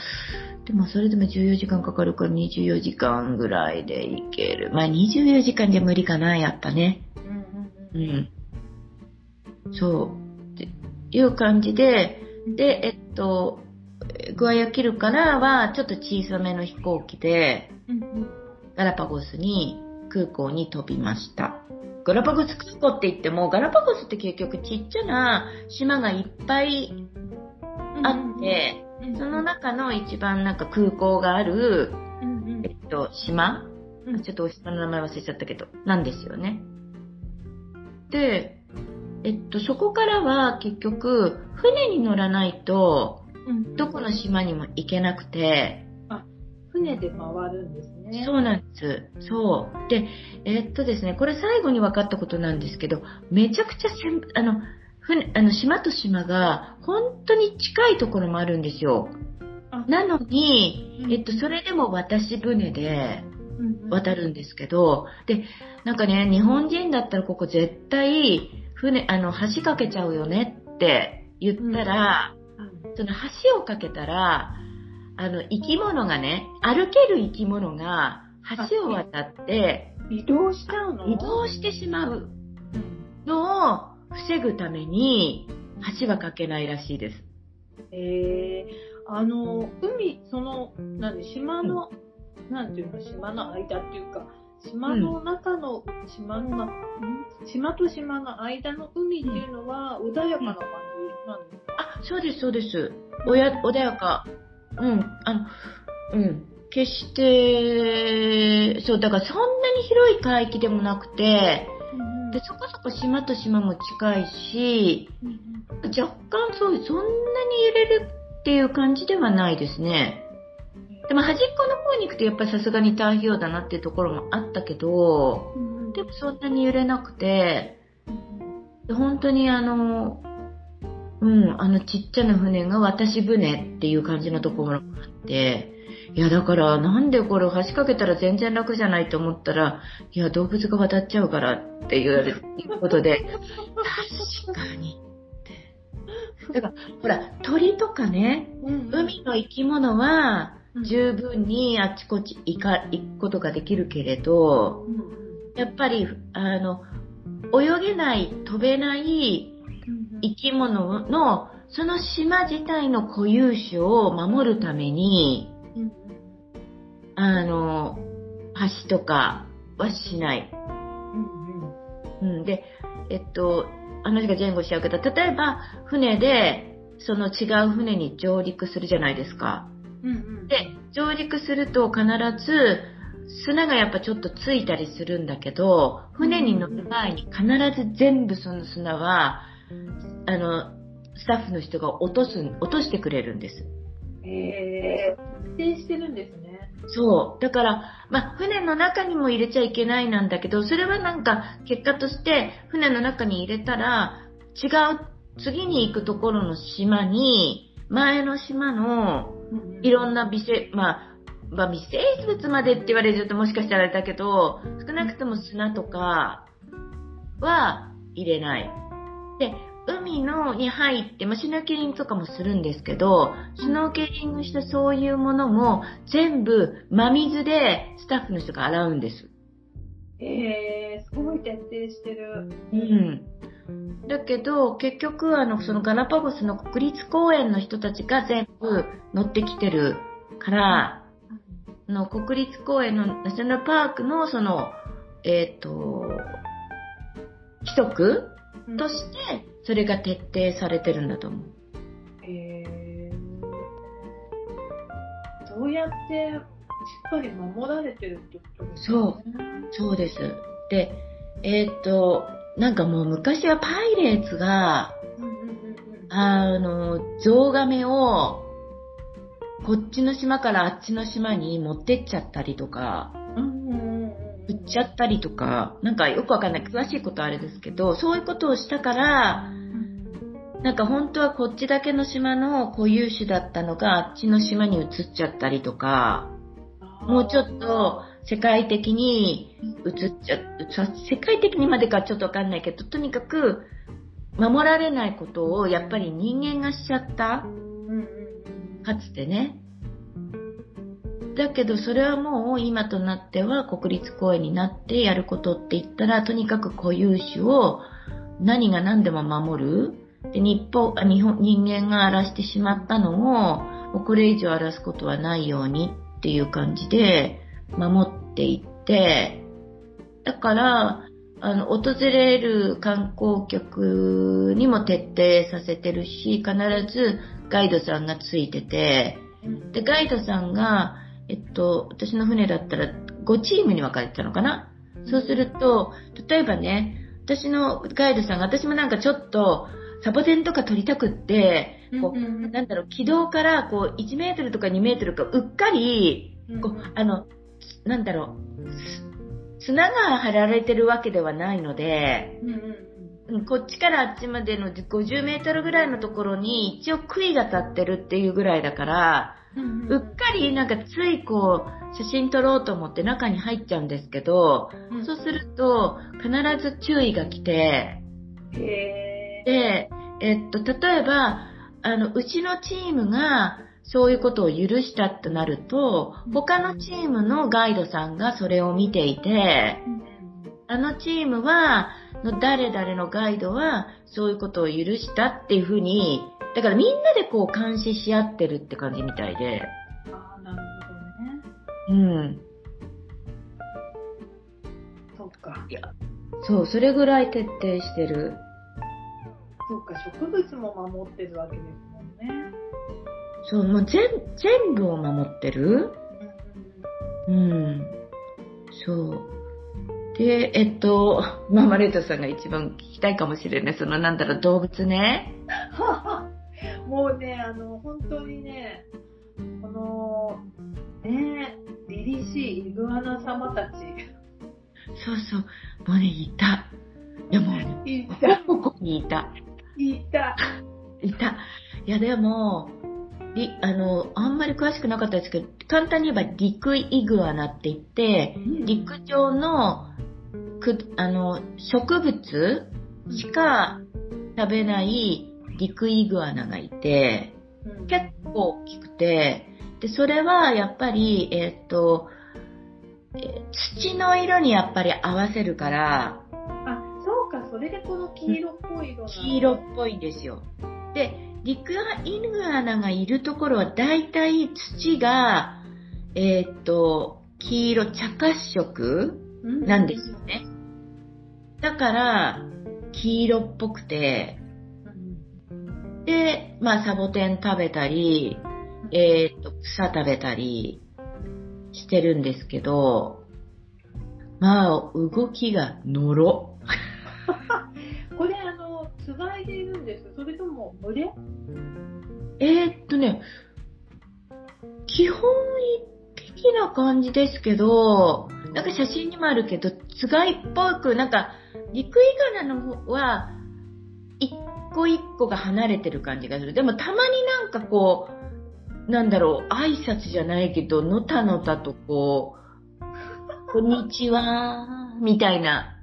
でもそれでも14時間かかるから24時間ぐらいで行ける。まあ24時間じゃ無理かな、やっぱね。うんうんうんうん。そう。っていう感じで、で、えっと、グアヤキルからはちょっと小さめの飛行機で、ガラパゴスに、空港に飛びました。ガラパゴス空港って言っても、ガラパゴスって結局ちっちゃな島がいっぱいあって、その中の一番なんか空港がある、えっと、島？うんちょっとお島の名前忘れちゃったけど、なんですよね。で、えっと、そこからは結局、船に乗らないと、うんどこの島にも行けなくて、船で回るんですね。そうなんです。そう。で、えっとですね、これ最後に分かったことなんですけど、めちゃくちゃせん、あの、船、あの、島と島が本当に近いところもあるんですよ。あなのに、うんえっと、それでも渡し船で渡るんですけど、で、なんかね、日本人だったらここ絶対、船、あの、橋かけちゃうよねって言ったら、その橋をかけたら、あの、生き物がね、歩ける生き物が橋を渡って移動しちゃうの？移動してしまう。うんのを防ぐために、橋は架けないらしいです。えー、あの、海、その、何、島の、なんていうの、島の間っていうか、島の中の、島のな、ん島と島の間の海っていうのは穏やかな感じなんですか、あ、そうです、そうです。おや、穏やか。うん、あの、うん。決して、そう、だからそんなに広い海域でもなくて、で、そこそこ島と島も近いし、若干そう、そんなに揺れるっていう感じではないですね。でも端っこの方に行くとやっぱりさすがに太平洋だなっていうところもあったけど、でもそんなに揺れなくて、で本当にあの、うん、あのちっちゃな船が渡し船っていう感じのところがあって、いやだからなんでこれ橋かけたら全然楽じゃないと思ったら、いや動物が渡っちゃうからって言われることで、確かにって。だからほら鳥とかね、海の生き物は十分にあちこち行か行くことができるけれど、やっぱり、あの、泳げない、飛べない生き物の、その島自体の固有種を守るために、あの、橋とかはしない。うん、で、えっと、話が前後しちゃうけど、例えば、船で、その違う船に上陸するじゃないですか。で、上陸すると必ず、砂がやっぱちょっとついたりするんだけど、船に乗る前に必ず全部その砂は、あの、スタッフの人が落とす、落としてくれるんです。えー、してるんですね。そう。だから、まあ、船の中にも入れちゃいけないなんだけど、それはなんか、結果として、船の中に入れたら、違う、次に行くところの島に、前の島の、いろんな微生、まあ、まあ、微生物までって言われるともしかしたらあれだけど、少なくとも砂とかは入れない。で、海のに入って、まあ、シュノーケリングとかもするんですけど、シュノーケリングしたそういうものも全部真水でスタッフの人が洗うんです。えー、すごい徹底してる。うん。だけど、結局、あの、そのガラパゴスの国立公園の人たちが全部乗ってきてるから、あの国立公園のナショナルパークのその、えっ、と、規則として、それが徹底されてるんだと思う。えー、どうやってしっかり守られてるってことですか、ね、そう。です。で、えっ、と、なんかもう昔はパイレーツが、あの、ゾウガメを、こっちの島からあっちの島に持ってっちゃったりとか、売っちゃったりとか、なんかよくわかんない、詳しいことはあれですけど、そういうことをしたから、なんか本当はこっちだけの島の固有種だったのがあっちの島に移っちゃったりとか、もうちょっと世界的に移っちゃ、世界的にまでかちょっとわかんないけど、とにかく守られないことをやっぱり人間がしちゃった。かつてね。だけどそれはもう今となっては国立公園になってやることって言ったら、とにかく固有種を何が何でも守る。で、日本、日本、人間が荒らしてしまったのを、もうこれ以上荒らすことはないようにっていう感じで守っていって、だから、あの、訪れる観光客にも徹底させてるし、必ずガイドさんがついてて、で、ガイドさんが、えっと、私の船だったら5チームに分かれてたのかな？そうすると、例えばね、私のガイドさんが、私もなんかちょっと、サボテンとか撮りたくって、こう、なんだろう、軌道からこう、1メートルとか2メートルか、うっかり、こう、あの、なんだろう、砂が張られてるわけではないので、こっちからあっちまでの50メートルぐらいのところに一応杭が立ってるっていうぐらいだから、うっかりなんかついこう写真撮ろうと思って中に入っちゃうんですけど、そうすると必ず注意が来て、で、えっと、例えば、あの、うちのチームがそういうことを許したとなると、他のチームのガイドさんがそれを見ていて、あのチームは、の誰々のガイドは、そういうことを許したっていうふうに、だからみんなでこう監視し合ってるって感じみたいで。ああ、なるうん。ほどね。そっか。そう、それぐらい徹底してる。そっか、植物も守ってるわけですもんね。そう、もう全、全部を守ってる？うんうん。そう。で、えっと、ママレートさんが一番聞きたいかもしれない。その、なんだろう、動物ね。うん。もうね、あの、本当にね、この、ね、凛々しいイグアナ様たち。そうそう。もうね、いた。いや、もうね、いた、ここにいた。いた。いた。いや、でも、りあの、あんまり詳しくなかったですけど、簡単に言えば陸イグアナって言って、陸上のくあの植物しか食べない陸イグアナがいて、うん。結構大きくて、で、それはやっぱり、えーっー土の色にやっぱり合わせるから、あ、そうか、それでこの黄色っぽい色黄色っぽいんですよ。で、陸イグアナがいるところは大体土が、えーっと、黄色茶褐色なんですよね。だから、黄色っぽくて、で、まあ、サボテン食べたり、えーっと、草食べたりしてるんですけど、まあ、動きがのろ。つがいでいるんですそれとも群れえーっとね、基本一匹な感じですけど、なんか写真にもあるけど、つがいっぽく、なんか、陸イガナの方は、一個一個が離れてる感じがする。でもたまになんかこう、なんだろう、挨拶じゃないけど、のたのたとこう、こんにちは、みたいな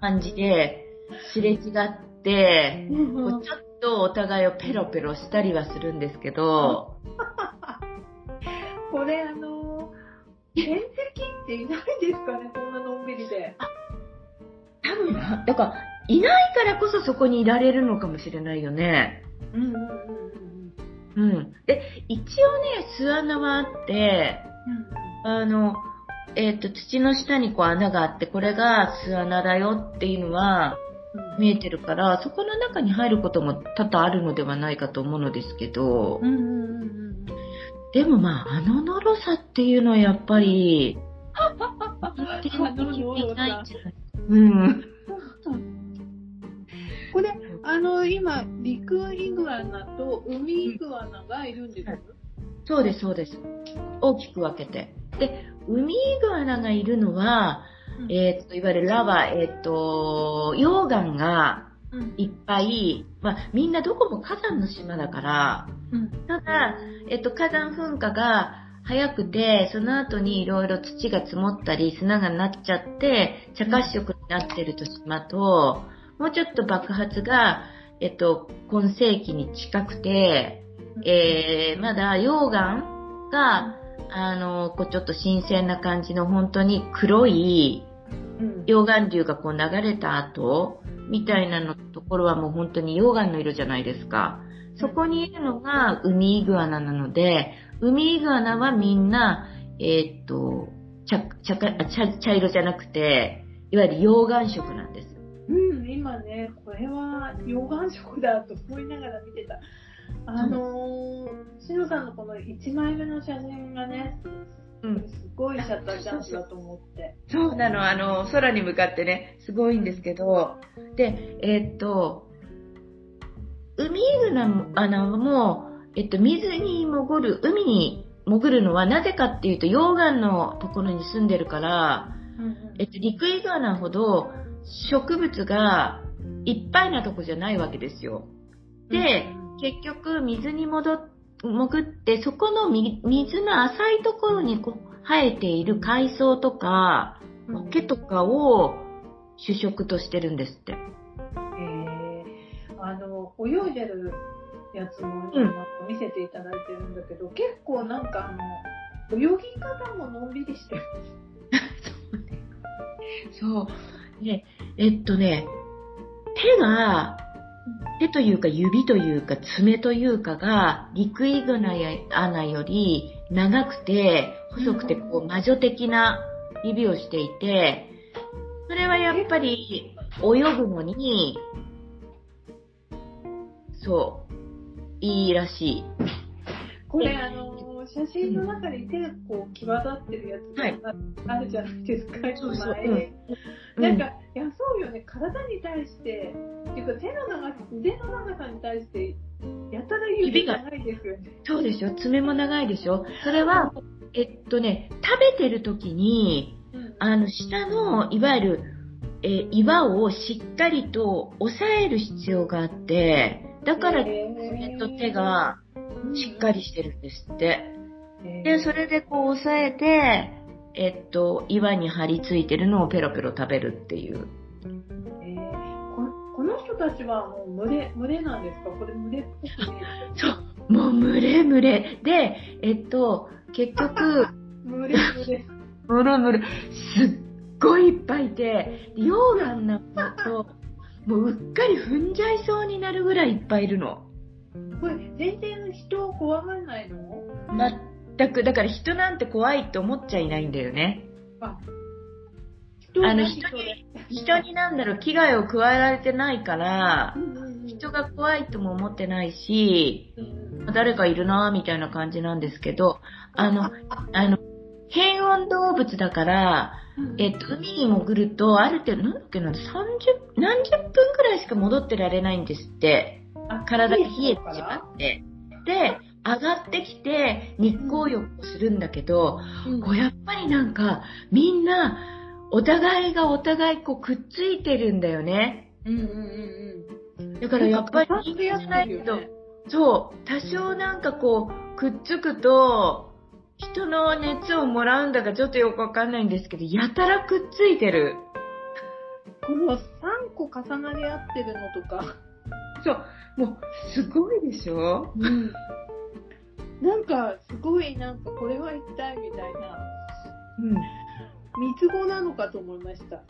感じで、すれ違ってて、こうちょっとお互いをペロペロしたりはするんですけど、これ、あの、天敵っていないですかね？こんなのんびりで。多分な、だから、いないからこそそこにいられるのかもしれないよね。うんうんうんうん。で、一応ね、巣穴はあって、あの、えっ、と、土の下にこう穴があって、これが巣穴だよっていうのはうん見えてるから、そこの中に入ることも多々あるのではないかと思うのですけど、うんうんうんうんでもまあ、あののろさっていうのはやっぱり。これ、あの、今、陸イグアナと海イグアナがいるんですよ。そうです、そうです。大きく分けて。で、ウミイグアナがいるのは、えーっと、いわゆるラバ、えーっと、溶岩がうん。いっぱい、まあ、みんなどこも火山の島だから、うん。ただ、えっと、火山噴火が早くて、その後にいろいろ土が積もったり、砂がなっちゃって、茶褐色になってると島と、もうちょっと爆発が、えっと、今世紀に近くて、えー、まだ溶岩が、あの、こうちょっと新鮮な感じの本当に黒いうん溶岩流がこう流れた後、みたいなのところはもう本当に溶岩の色じゃないですか。そこにいるのがウミイグアナなので、ウミイグアナはみんな、えーっと、茶茶茶色じゃなくて、いわゆる溶岩色なんです。うん、今ね、これは溶岩色だと思いながら見てた。あのー、しのさんのこの1枚目の写真がね、うん。すごいシャッターチャンスだと思って。そうなの、あの、空に向かってね、すごいんですけど、で、えーっと、ウミイグアナも、えっと、水に潜る、海に潜るのはなぜかっていうと、溶岩のところに住んでるから、えっと、陸イグアナほど植物がいっぱいなとこじゃないわけですよ。で、結局水に戻っ潜って、そこのみ水の浅いところにこう生えている海藻とか、うん苔とかを主食としてるんですって。えーあの、泳いでるやつも見せていただいてるんだけど、結構なんかあの、泳ぎ方ものんびりしてる。そう。ね、えっとね、手が、手というか指というか爪というかが、リクイグナや穴より長くて、細くてこう魔女的な指をしていて、それはやっぱり泳ぐのに、そう、いいらしい。これ、あの、写真の中に手がこう際立ってるやつはい。があるじゃないですか、そうそう。前うん。なんか、いや、そうよね、体に対して、っていうか手の長さ、腕の長さに対して、やたら指が。ないですよね。そうでしょ爪も長いでしょ。それは、えっとね、食べてる時に、うん。あの、下の、いわゆる、えー岩をしっかりと押さえる必要があって、だから、爪と手がしっかりしてるんですって。で、それでこう押さえて、えっと、岩に張り付いてるのをペロペロ食べるっていう。えーここの人たちはもう群れ、群れなんですか？これ群れっぽく見えるそう、もう群れ群れ。で、えっと、結局、群れ群れ。むるむる、すっごいいっぱいいて、溶岩になったと、もううっかり踏んじゃいそうになるぐらいいっぱいいるの。これ、全然人を怖がらないの？全く、だから人なんて怖いって思っちゃいないんだよね。あ、人あの人に、人になんだろう、危害を加えられてないから人が怖いとも思ってないし、うん誰かいるなぁみたいな感じなんですけど、あの、あの、変温動物だから、うん。えっと、海に潜ると、ある程度、なんだっけな、30、何十分くらいしか戻ってられないんですって。あ体が冷えてしまって。で、上がってきて日光浴をするんだけど、うん。こうやっぱりなんか、みんな、お互いがお互いこうくっついてるんだよね。うんうんうんだからやっぱり人間じゃないけどよね、そう、多少なんかこう、くっつくと、人の熱をもらうんだかちょっとよくわかんないんですけど、やたらくっついてる。この3個重なり合ってるのとか、そう、もう、すごいでしょ？うん、なんかすごいなんかこれは一体みたいなうん。三つ子なのかと思いました。あ、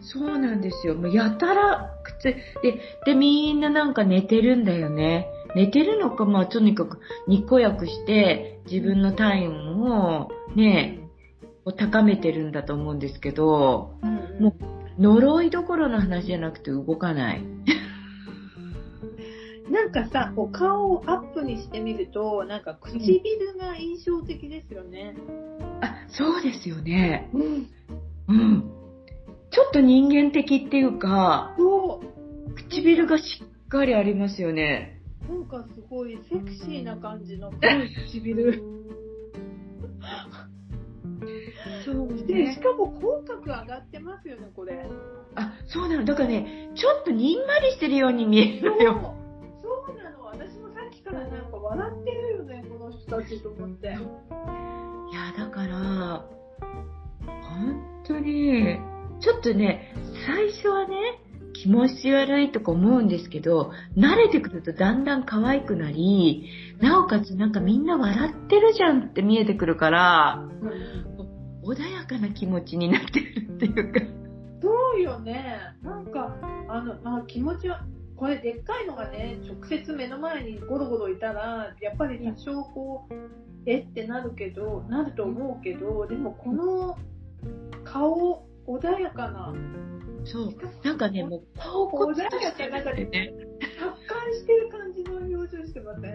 そうなんですよ。もうやたらくっついで、で、みんななんか寝てるんだよね。寝てるのか、まあ、とにかく日光浴して、自分の体温をね、こう高めてるんだと思うんですけど、うんも呪いどころの話じゃなくて動かない。なんかさ、お顔をアップにしてみると、なんか唇が印象的ですよね。あ、そうですよね。うん。うん。ちょっと人間的っていうか、そう。唇がしっかりありますよね。なんかすごいセクシーな感じの唇。そうで、しかも口角上がってますよね、これ。あ、そうなの。だからね、ちょっとにんまりしてるように見えるのよ。そうなの。私もさっきからなんか笑ってるよね、この人たちと思って。いや、だから、本当に、ちょっとね、最初はね、気持ち悪いとか思うんですけど、慣れてくるとだんだん可愛くなり、なおかつなんかみんな笑ってるじゃんって見えてくるから、穏やかな気持ちになってるっていうか。そうよね。なんか、あの、あ、気持ちは、これでっかいのがね、直接目の前にゴロゴロいたら、やっぱり多少こう、えってなるけど、なると思うけど、でもこの顔、穏やかな、そう。なんかね、もう、顔こ穏やかな、なんかね、ね。達観してる感じの表情してません？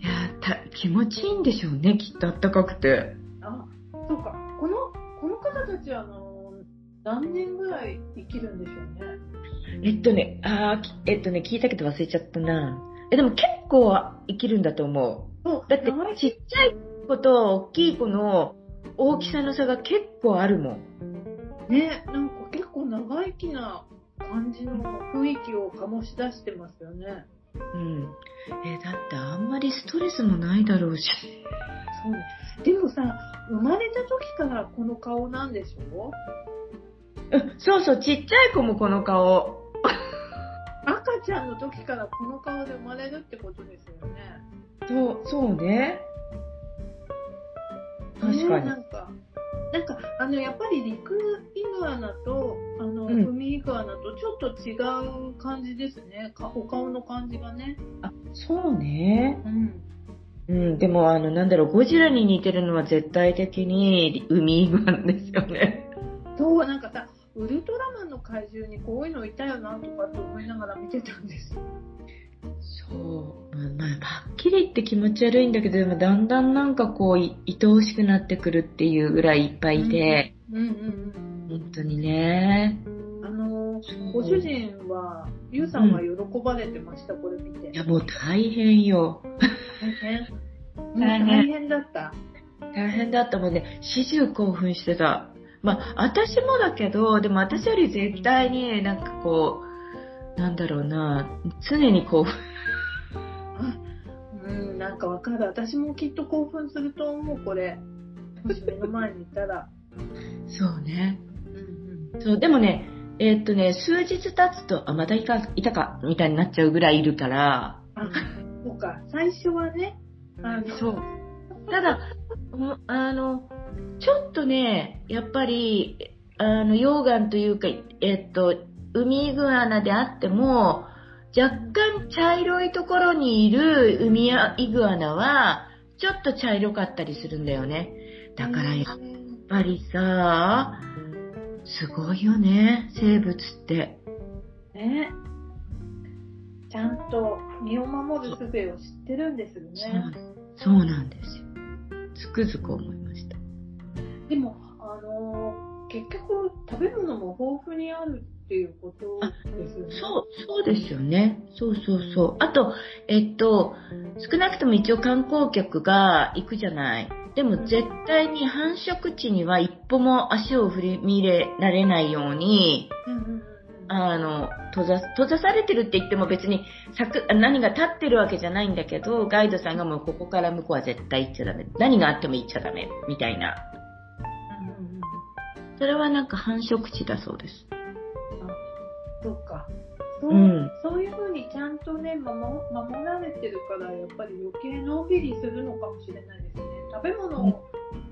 いやた、気持ちいいんでしょうね、きっとあったかくて。あ、そうか。この、この方たちは、あの、何年ぐらい生きるんでしょうね？えっとね、あえっとね、聞いたけど忘れちゃったな。え、でも結構生きるんだと思そうう。だってちっちゃい子と大きい子の大きさの差が結構あるもん。ね、なんか結構長生きな感じの雰囲気を醸し出してますよね。うん。え、だってあんまりストレスもないだろうし。そうね。でもさ、生まれた時からこの顔なんでしょ？うん、そうそう、ちっちゃい子もこの顔。赤ちゃんの時からこの顔で生まれるってことですよね。そう、そうね。確かねに。なんか、なんか、あの、やっぱり陸イグアナと、あの、うん海イグアナとちょっと違う感じですね。かお顔の感じがね。あ、そうね。うん。うん、でもあの、なんだろう、ゴジラに似てるのは絶対的に海イグアナですよね。そう、なんかさ、ウルトラマンの怪獣にこういうのいたよなとかって思いながら見てたんです。そう。まあ、まあ、はっきり言って気持ち悪いんだけど、でもだんだんなんかこう、い愛おしくなってくるっていうぐらいいっぱいいて、うんうん本当にね。うん。あのご主人は、ゆうさんは喜ばれてました、これ見て。いや、もう大変よ。大変？大変だった。大変だったもんね。始終興奮してた。まあ、私もだけど、でも私より絶対になんかこう、なんだろうな、常に興奮。うん、なんかわかる。私もきっと興奮すると思う、これ。もし目の前にいたら。そうね。うんうん。そう、でもね、えーっとね、数日経つと、あ、またいか、いたか、みたいになっちゃうぐらいいるから、あ、そうか。最初はね、あの、そう。ただ、もあの、ちょっとね、やっぱり、あの、溶岩というか、えっと、海イグアナであっても、若干茶色いところにいる海やイグアナは、ちょっと茶色かったりするんだよね。だからやっぱりさ、すごいよね、生物って。ね。ちゃんと身を守る術を知ってるんですよね。そうなんですよ。つくづく思いました。でも、あのー結局、食べ物も豊富にあるっていうことですよね。そう、そうですよね。そうそうそう。あと、えっと、少なくとも一応観光客が行くじゃない。でも絶対に繁殖地には一歩も足を振り入れられないように、うんうん。あの、閉ざ、閉ざされてるって言っても別に柵何が立ってるわけじゃないんだけど、ガイドさんがもうここから向こうは絶対行っちゃダメ。何があっても行っちゃダメ。みたいな。うんうんうんそれはなんか繁殖地だそうです。そっか。そう,、うんそういうふうにちゃんとね守、守られてるから、やっぱり余計のんびりするのかもしれないですね。食べ物が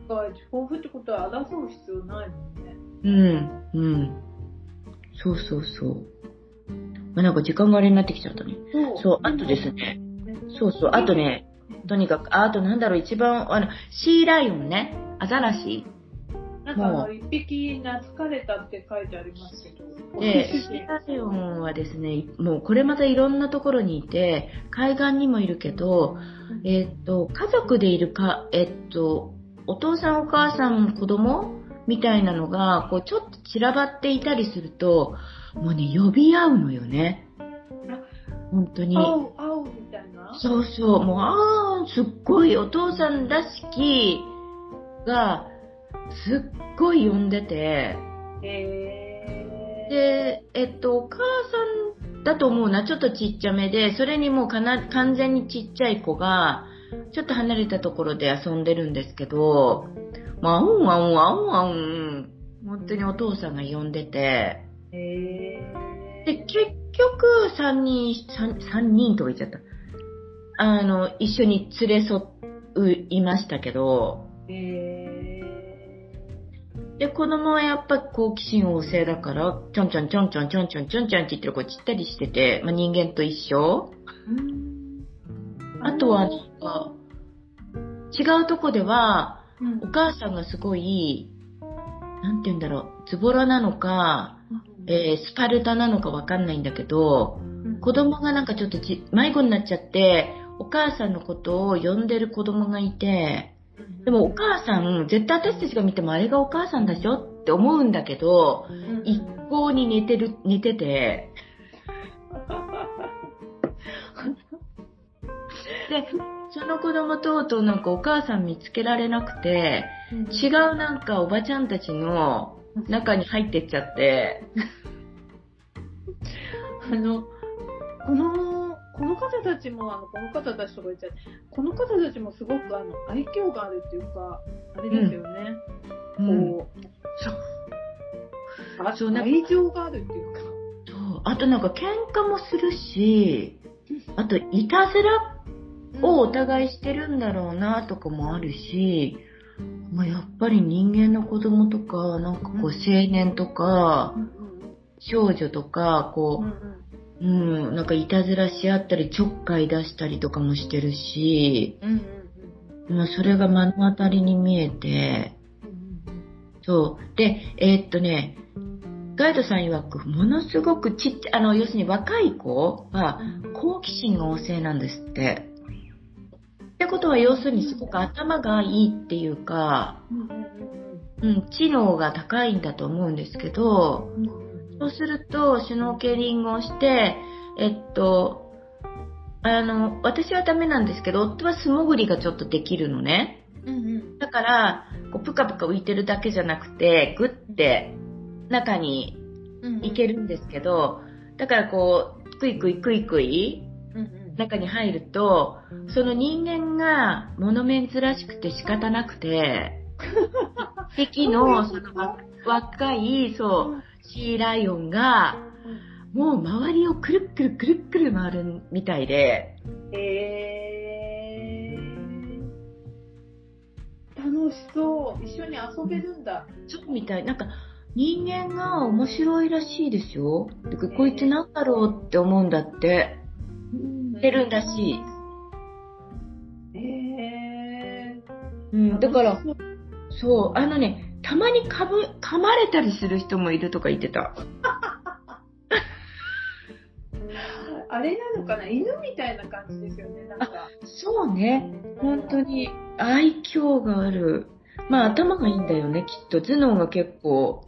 豊富ってことは争う必要ないもんね。うん、うん。そうそうそう。まあ、なんか時間があれになってきちゃったね。そうあとですね。そうそう、あとね、とにかく、ああとなんだろう、一番、あの、シーライオンね、アザラシ。なんかあもの、一匹懐かれたって書いてありますけど。で、シーライオンはですね、もうこれまたいろんなところにいて、海岸にもいるけど、えっと、家族でいるか、えっと、お父さんお母さん子供みたいなのが、こう、ちょっと散らばっていたりすると、もうね、呼び合うのよね。本当に。青、青みたいな？そうそう、もう、ああ、すっごいお父さんらしきが、すっごい呼んでて。で、えっと、お母さんだと思うな、ちょっとちっちゃめで、それにもうかな完全にちっちゃい子が、ちょっと離れたところで遊んでるんですけど、ワンワンワンワン、本当にお父さんが呼んでて、へで、結局、三人、三三人とか言っちゃった。あの、一緒に連れ添いましたけど、で、子供はやっぱ好奇心旺盛だから、ちょんちょんちょんちょんちょんちょんちょんちょんって言ってる子ちったりしてて、まあ、人間と一緒。あとは、なんか、違うとこでは、うん。お母さんがすごい、なんて言うんだろう、ズボラなのか、えースパルタなのかわかんないんだけど、うん。子供がなんかちょっとじ迷子になっちゃって、お母さんのことを呼んでる子供がいて、でもお母さん、絶対私たちが見てもあれがお母さんだしょって思うんだけど、うん。一向に寝てる、寝てて、で、その子供とうとうなんかお母さん見つけられなくて、違うなんかおばちゃんたちの中に入ってっちゃって、あの、この、この方たちも、あの、この方たちとか言っちゃって、この方たちもすごく、あの、愛嬌があるっていうか、あれですよね。うん。こう、そう。あ愛情があるっていうか。そう。あとなんか喧嘩もするし、あといたずらをお互いしてるんだろうなとかもあるし、まあ、やっぱり人間の子供とか、なんかこう青年とか、少女とか、こううん、なんかいたずらし合ったり、ちょっかい出したりとかもしてるし、うんまあ、それが目の当たりに見えて、そう。で、えーっとね、ガイドさん曰く、ものすごくちっちゃ、あの、要するに若い子は好奇心が旺盛なんですって。ってことは、要するにすごく頭がいいっていうか、うん、知能が高いんだと思うんですけど、そうすると、シュノーケリングをして、えっと、あの、私はダメなんですけど、夫は素潜りがちょっとできるのね。うんうんだから、こうぷかぷか浮いてるだけじゃなくて、ぐって中に行けるんですけど、だからこう、クイクイクイクイ中に入ると、その人間が物珍しくて仕方なくて、敵のそのわ若い、そう、シーライオンが、もう周りをくるっくるくるっくる回るみたいで、えー、楽しそう。一緒に遊べるんだ。そうみたい。なんか、人間が面白いらしいですよ。でこいつなんだろうって思うんだって。てるんだし。えー、うん、だから、そうそう、あのね、たまにかぶ、噛まれたりする人もいるとか言ってた。あれなのかな？犬みたいな感じですよね、なんか。そうね。本当に愛嬌がある。まあ頭がいいんだよね、きっと。頭脳が結構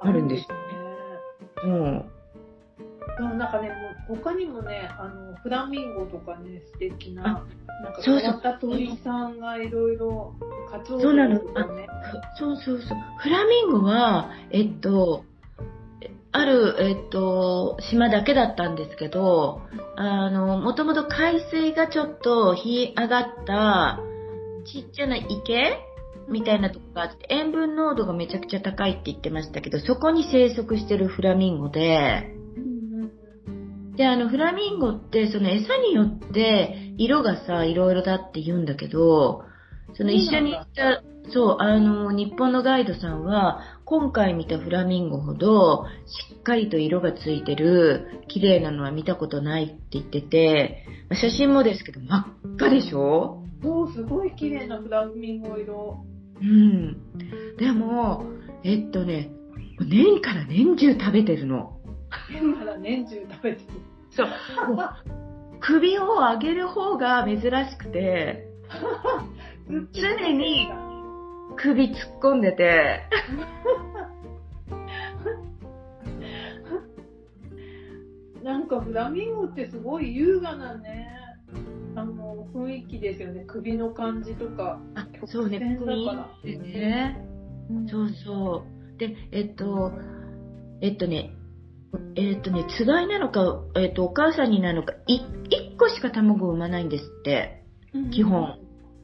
あるんですよね。うん。でもなんかね、もう他にもね、あの、フラミンゴとかね、素敵な、なんか変わった鳥さんがいろいろ、カツオそうなのとかね。そうそうそう。フラミンゴは、えっと、ある、えっと、島だけだったんですけど、あの、もともと海水がちょっと冷え上がった、ちっちゃな池みたいなとこがあって、塩分濃度がめちゃくちゃ高いって言ってましたけど、そこに生息してるフラミンゴで、うんで、あの、フラミンゴって、その餌によって、色がさ、いろいろだって言うんだけど、その一緒に行った、そう、あの、日本のガイドさんは、今回見たフラミンゴほど、しっかりと色がついてる、綺麗なのは見たことないって言ってて、まあ写真もですけど、真っ赤でしょ？おーすごい綺麗なフラミンゴ色。うん。でも、えっとね、年から年中食べてるの。変から年中食べてる。そう。首を上げる方が珍しくて、常に首突っ込んでて、なんかフラミンゴってすごい優雅なね、あの、雰囲気ですよね。首の感じとか。あ、そうね、曲クイーン線だからってね。そうそう。で、えっと、えっとね、えっとね、つがいなのか、えっと、お母さんになるのか、い1個しか卵を産まないんですって。うん基本。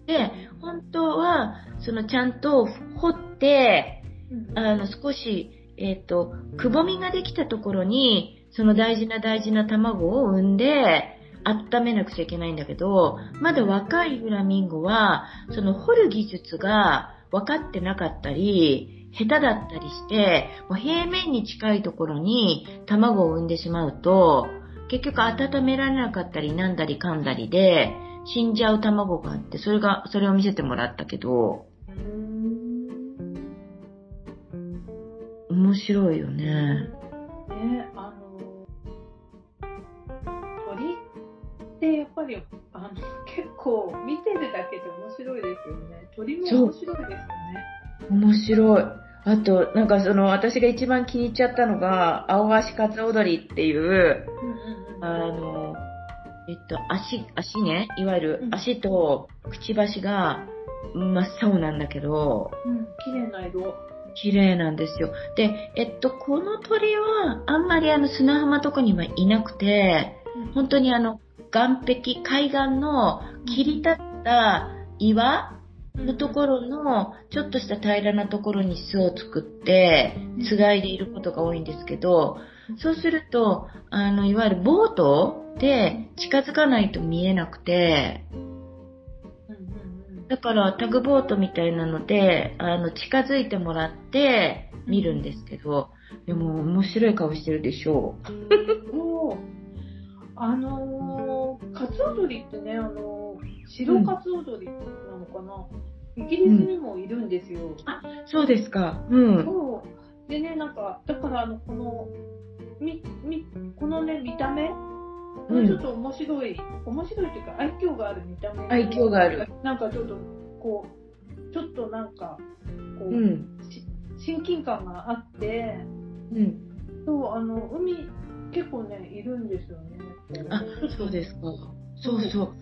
で、本当は、そのちゃんと掘って、うんあの、少し、えっ、と、くぼみができたところに、その大事な大事な卵を産んで、温めなくちゃいけないんだけど、まだ若いフラミンゴは、その掘る技術が分かってなかったり、下手だったりして、もう平面に近いところに卵を産んでしまうと、結局温められなかったりなんだりかんだりで、死んじゃう卵があって、それが、それを見せてもらったけど、うん面白いよね。ね、あの、鳥ってやっぱり、あの、結構見てるだけで面白いですよね。鳥も面白いですよね。面白い。あと、なんかその、私が一番気に入っちゃったのが、青足カツ踊りっていう、あの、えっと、足、足ね、いわゆるうん足とくちばしが真っ青なんだけど、うん、綺麗な色。綺麗なんですよ。で、えっと、この鳥は、あんまりあの砂浜とかにはいなくて、本当にあの、岸壁、海岸の切り立った岩のところの、ちょっとした平らなところに巣を作って、つがいでいることが多いんですけど、そうすると、あの、いわゆるボートで近づかないと見えなくて、だからタグボートみたいなので、あの、近づいてもらって見るんですけど、でも面白い顔してるでしょう。もう、あのー、カツオドリってね、あのー、白カツオドリなのかな、イギリスにもいるんですよ。あ、そうですか。うん。そう。でね、なんか、だからあの、この、み、み、このね、見た目？うんちょっと面白い、面白いっていうか、愛嬌がある見た目。愛嬌がある。なんかちょっと、こう、ちょっとなんか、こう、うん。し親近感があって、うん。そう、あの、海、結構ね、いるんですよね。あ、そうですか。そうそう。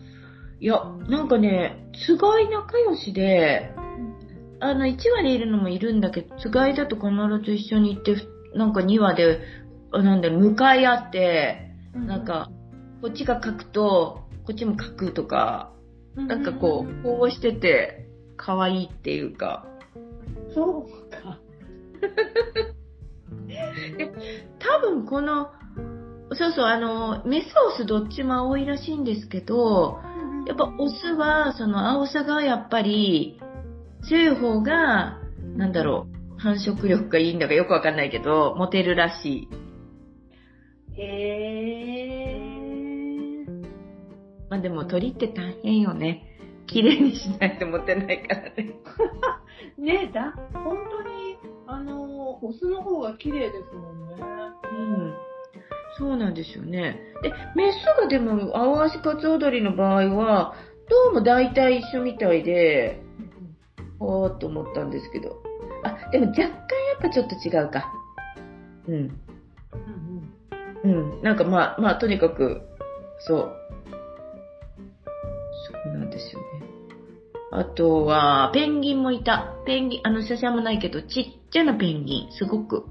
いや、なんかね、つがい仲良しで、あの、1話でいるのもいるんだけど、つがいだと必ず一緒に行って、なんか2話で、あなんだ向かい合って、うなん、か、こっちが書くと、こっちも書くとか、なんかこう、こうしてて、可愛いっていうか。うん。そうか。多分この、そうそう、あの、メスオスどっちも青いらしいんですけど、やっぱオスは、その青さがやっぱり強い方が、なんだろう、繁殖力がいいんだかよくわかんないけど、モテるらしい。へー。まあでも鳥って大変よね。綺麗にしないとモテないからね。ねだ、本当に、あの、オスの方が綺麗ですもんね。うん。そうなんですよね。で、メスがでも、青足カツオドリの場合は、どうも大体一緒みたいで、おーっと思ったんですけど。あ、でも若干やっぱちょっと違うか。うん。うんうん。うん。なんかまあ、まあ、とにかく、そう。そうなんですよね。あとは、ペンギンもいた。ペンギン、あの、写真もないけど、ちっちゃなペンギン、すごく。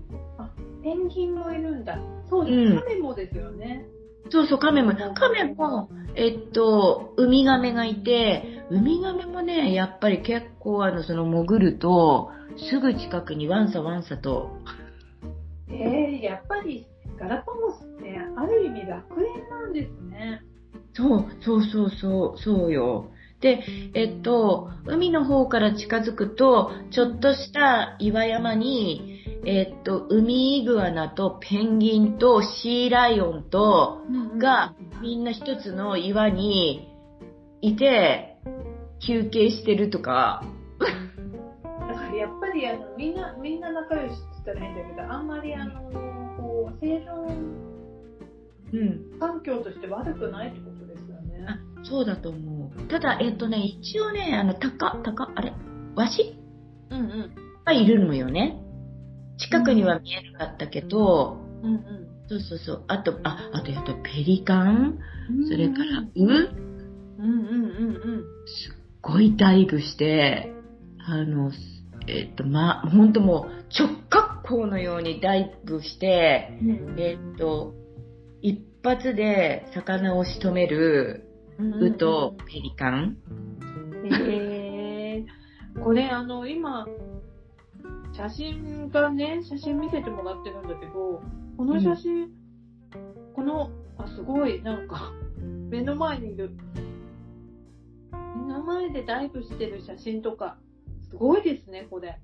ペンギンもいるんだ。そうです。うんカメもですよね。そうそう、カメも、カメも、えっと、ウミガメがいて、ウミガメもね、やっぱり結構あの、その潜ると、すぐ近くにワンサワンサと、えー、やっぱりガラパゴスってある意味楽園なんですね。そう、そうそうそう、そうよ。で、えっと、海の方から近づくと、ちょっとした岩山に、えっと、ウミイグアナとペンギンとシーライオンと、が、みんな一つの岩にいて、休憩してるとか、だからやっぱりあのみんなみんな仲良しって言ったらいいんだけど、あんまりあのこう生存うん。環境として悪くないってことそうだと思う。ただ、えっとね、一応ね、あの、タカ、タカ、あれ？ワシ？うんうんがいるのよね。近くには見えなかったけど、うんうん。そうそうそう。あと、あ、あと、あと、ペリカン？それから、ウ？うんうんうんすっごいダイブして、あの、えっと、ま、ほんともう、直角行のようにダイブして、うん。えっと、一発で魚を仕留める、ウとペリカン。へえー、これあの今写真がね写真見せてもらってるんだけどこの写真、このあすごいなんか目の前にいる。目の前でダイブしてる写真とかすごいですねこれ。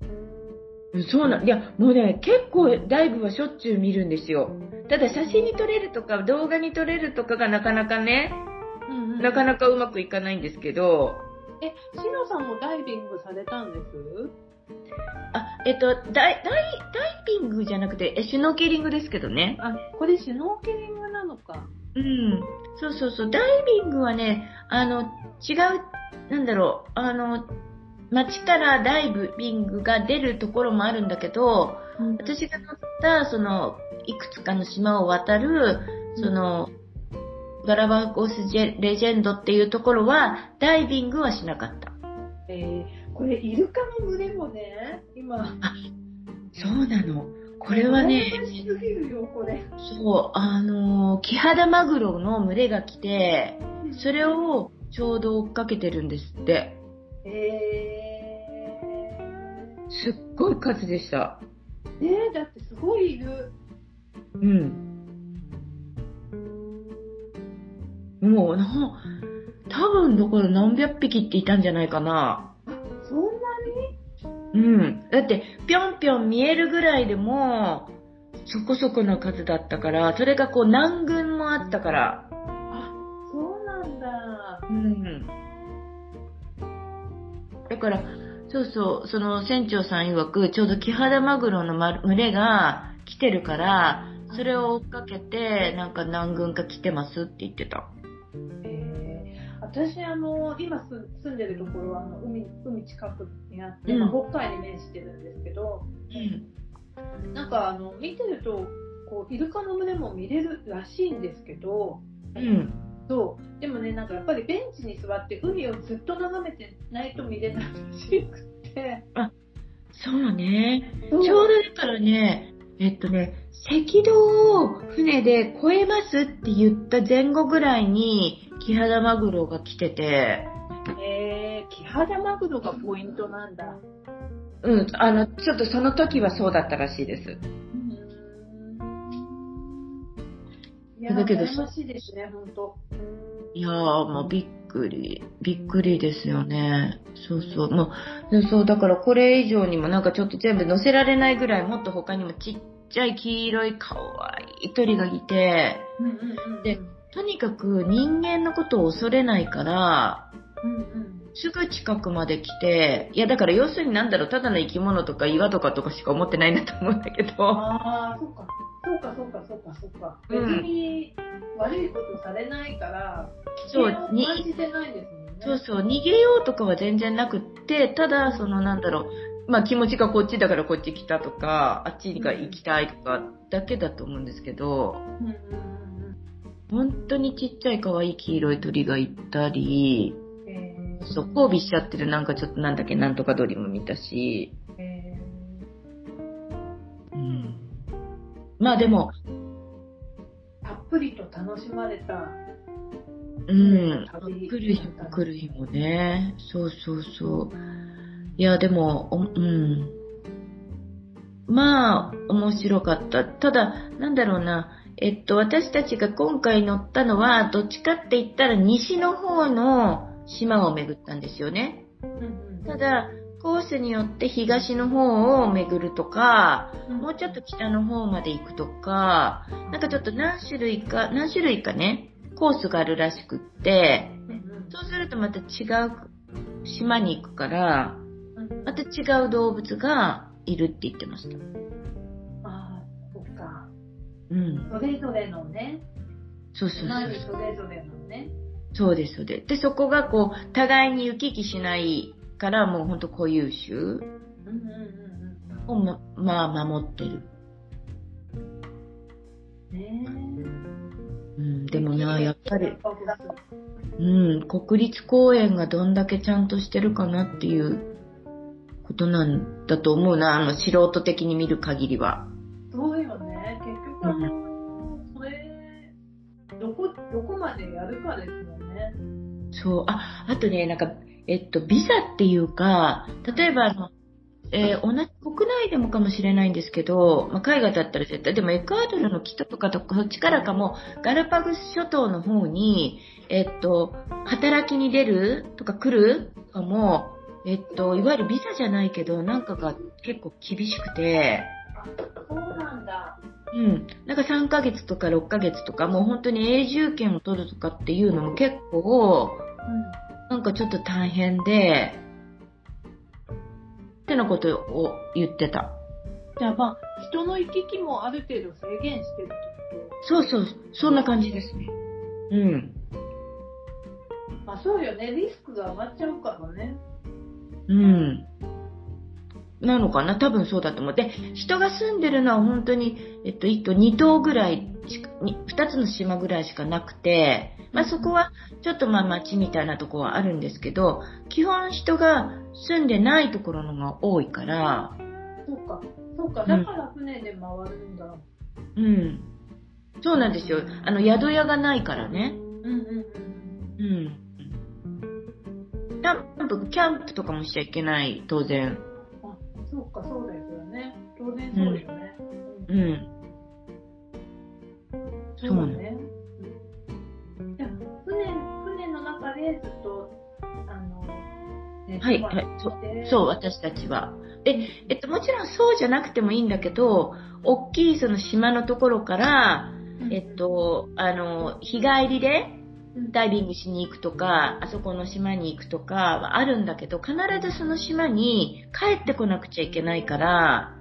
そうなん、いや、もうね、結構ダイブはしょっちゅう見るんですよ。ただ写真に撮れるとか動画に撮れるとかがなかなかね、うんなかなかうまくいかないんですけど、えシノさんもダイビングされたんです？あ、えっと、ダイ、ダイ、ダイビングじゃなくて、え、シュノーケリングですけどね。あこれシュノーケリングなのかうん。そうそうそう。ダイビングはね、あの、違う、なんだろう、あの、街からダイビングが出るところもあるんだけど、私が乗った、その、いくつかの島を渡る、その、ガラバゴスジェレジェンドっていうところは、ダイビングはしなかった。えー、これイルカの群れもね今そうなの。これはね、そう、あの、キハダマグロの群れが来て、それをちょうど追っかけてるんですって。えすっごい数でした。ー、ねえだってすごいいるうん。もう、な多分だから何百匹っていたんじゃないかな。そんなうん。だって、ぴょんぴょん見えるぐらいでも、そこそこの数だったから、それがこう何群もあったから。あ、そうなんだ。うん。だから、そうそう、その船長さん曰く、ちょうどキハダマグロのま群れが来てるから、それを追っかけて、なんか何群か来てますって言ってた。えー、私、あの、今す住んでるところは、あの、海、海近くにあって、うんまあ、北海に面してるんですけど、うん。なんか、あの、見てると、こう、イルカの群れも見れるらしいんですけど、うん。そう。でもね、なんかやっぱりベンチに座って海をずっと眺めてないと見れないらしくって。そうね。ちょうどだからね、えっとね、赤道を船で越えますって言った前後ぐらいに、キハダマグロが来てて、えー、キハダマグロがポイントなんだ。うん、あの、ちょっとその時はそうだったらしいです。いやー、だけど羨ましいですね、本当。いやー、もうびっくり、びっくりですよね。そうそう。もう、そう、だからこれ以上にもなんかちょっと全部載せられないぐらい、もっと他にもちっちゃい黄色い可愛い鳥がいて、うんうんうん。でとにかく人間のことを恐れないから、うんうん。すぐ近くまで来て、いやだから要するになんだろう、ただの生き物とか岩とかとかしか思ってないんだと思うんだけど、ああ、そうか。そうか、そうか、そうか、そうか。別うんに悪いことされないから、そう感じてないですね。そうそう、逃げようとかは全然なくって、ただ、そのなんだろう、まあ気持ちがこっちだからこっち来たとか、あっちが行きたいとかだけだと思うんですけど、本当にちっちゃい可愛い黄色い鳥がいたり、そう、交尾しちゃってるなんかちょっとなんだっけ、なんとか鳥も見たし、えうん。まあでも、ー、たっぷりと楽しまれた。うん、旅。来る日も来る日もね、そうそうそう。いや、でも、おうん。まあ、面白かった。ただ、なんだろうな。えっと、私たちが今回乗ったのは、どっちかって言ったら西の方の島を巡ったんですよね。ただ、コースによって東の方を巡るとか、うんもうちょっと北の方まで行くとか、なんかちょっと何種類か、何種類かね、コースがあるらしくって、そうするとまた違う島に行くから、うんまた違う動物がいるって言ってました。ああ、そっか。うん。それぞれのね、そうそうそう。それぞれのね。そうです、そうです。で、そこがこう、互いに行き来しないから、もうほんと固有種うんうんうんをま、まあ守ってる。うん。ねうん、でもな、やっぱり、うん、国立公園がどんだけちゃんとしてるかなっていうことなんだと思うな、あの、素人的に見る限りは。そうよね。結局、あの、それ、どこ、どこまでやるかですもんね。そう、あ、あとね、なんか、えっと、ビザっていうか、例えばあの、えー同じ国内でもかもしれないんですけど、まあ、海外だったら絶対、でもエクアドルの北とかとか、そっちからかも、ガラパゴス諸島の方に、えっと、働きに出るとか来るとかも、えっと、いわゆるビザじゃないけど、なんかが結構厳しくて、そうなんだ。うん。なんか3ヶ月とか6ヶ月とか、もう本当に永住権を取るとかっていうのも結構、なんかちょっと大変で、ってなことを言ってた。じゃあまあ、人の行き来もある程度制限してるってこそうそう、そんな感じですね。うん。とまあそうよね。リスクが上がっちゃうからね。うん。なのかな？多分そうだと思う。で、人が住んでるのは本当に、えっと、1棟、2棟ぐらいしか、に2つの島ぐらいしかなくて、まあそこはちょっとまあ町みたいなとこはあるんですけど、基本人が住んでないところのが多いから、そうか。そうか。だから船で回るんだ。うん。そうなんですよ。あの、宿屋がないからね。うんうんうん。うん。キャンプ、キャンプとかもしちゃいけない、当然。あ、そうか、そうですよね。当然そうよね。ううんん。そうだね。じゃあ船、船の中ではい、はい、そう、そう、私たちは。で、えっと、もちろんそうじゃなくてもいいんだけど、大きいその島のところから、えっと、あの、日帰りでダイビングしに行くとか、あそこの島に行くとかはあるんだけど、必ずその島に帰ってこなくちゃいけないから、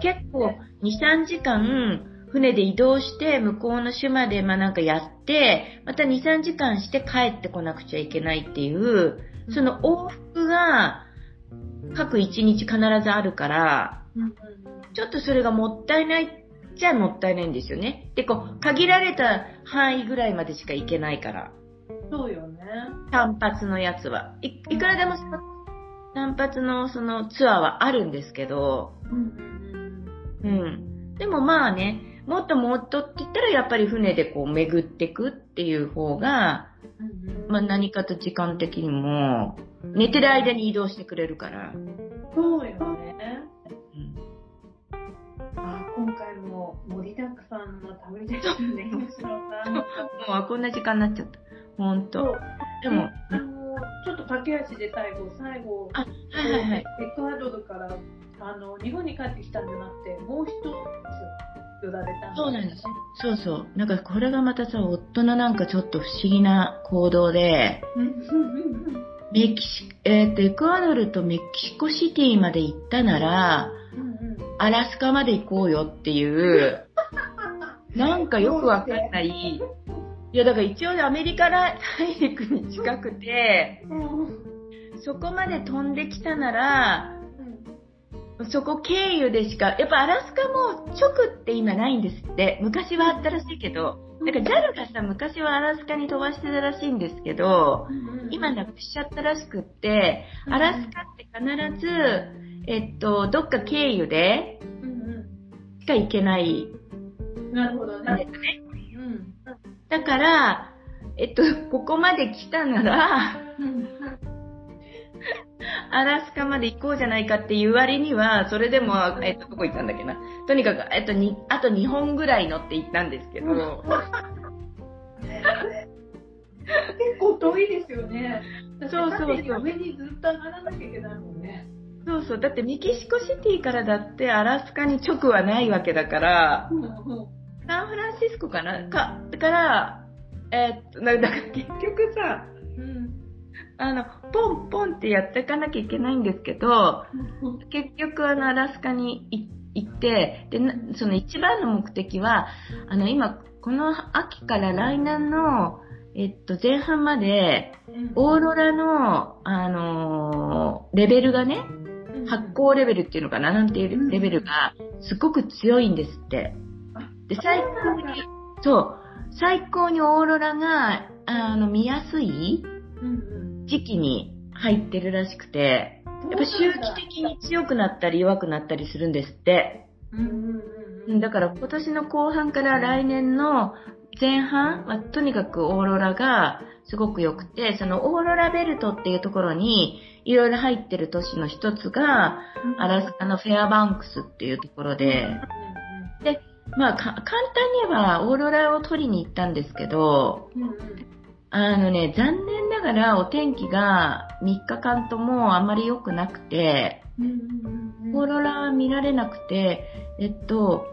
結構2、3時間船で移動して向こうの島でまあなんかやって、また2、3時間して帰ってこなくちゃいけないっていう、その往復が各1日必ずあるから、ちょっとそれがもったいないっちゃもったいないんですよね。で、こう、限られた範囲ぐらいまでしか行けないから。うんそうよね。単発のやつは。いいくらでも単発のそのツアーはあるんですけど、うんうんうん。でもまあね、もっともっとって言ったらやっぱり船でこう巡ってくっていう方が、まあ何かと時間的にも、寝てる間に移動してくれるから。そうよね。うんあ今回も盛りだくさんの旅ですね、吉野さん。もうこんな時間になっちゃった。ほんと。でも、あのちょっと駆け足で最後、最後、あ、はいはいはい。エクアドルからあの日本に帰ってきたんじゃなくて、もう一つ寄られたんそうなんです。そうそう。なんかこれがまたさ、夫のなんかちょっと不思議な行動で、うんメキシ、えっ、と、エクアドルとメキシコシティまで行ったなら、うんアラスカまで行こうよっていう、なんかよくわかんない。いや、だから一応アメリカ大陸に近くて、うん。そこまで飛んできたなら、そこ経由でしか、やっぱアラスカも直って今ないんですって。昔はあったらしいけど、なんか JAL がさ、昔はアラスカに飛ばしてたらしいんですけど、今なくしちゃったらしくって、アラスカって必ず、えっと、どっか経由でうんしか行けないうんなるほどね。うんだから、えっと、ここまで来たなら、うんアラスカまで行こうじゃないかっていう割には、それでも、えっと、どこ行ったんだっけな。とにかく、えっと、に、あと2本ぐらい乗って行ったんですけど、結構遠いですよね。そうそうそう上にずっと上がらなきゃいけないもんね。そうそう、だってメキシコシティからだってアラスカに直はないわけだから、うんうん。サンフランシスコかな？か、だから、えーっと、なだから結局さ、うん。あの、ポンポンってやっていかなきゃいけないんですけど、結局あの、アラスカにい行って、で、なその一番の目的は、あの、今、この秋から来年の、えっと、前半まで、オーロラの、あのーレベルがね、発光レベルっていうのかな？なんていうレベルが、すごく強いんですって。で、最高に、そう、最高にオーロラが、あの、見やすいうん時期に入ってるらしくて、やっぱ周期的に強くなったり弱くなったりするんですって。だから今年の後半から来年の前半はとにかくオーロラがすごく良くて、そのオーロラベルトっていうところにいろいろ入ってる都市の一つが、アラスカのフェアバンクスっていうところで、まあか簡単に言えばオーロラを撮りに行ったんですけど、あのね、残念ながらお天気が3日間ともあまり良くなくて、オーロラは見られなくて、えっと、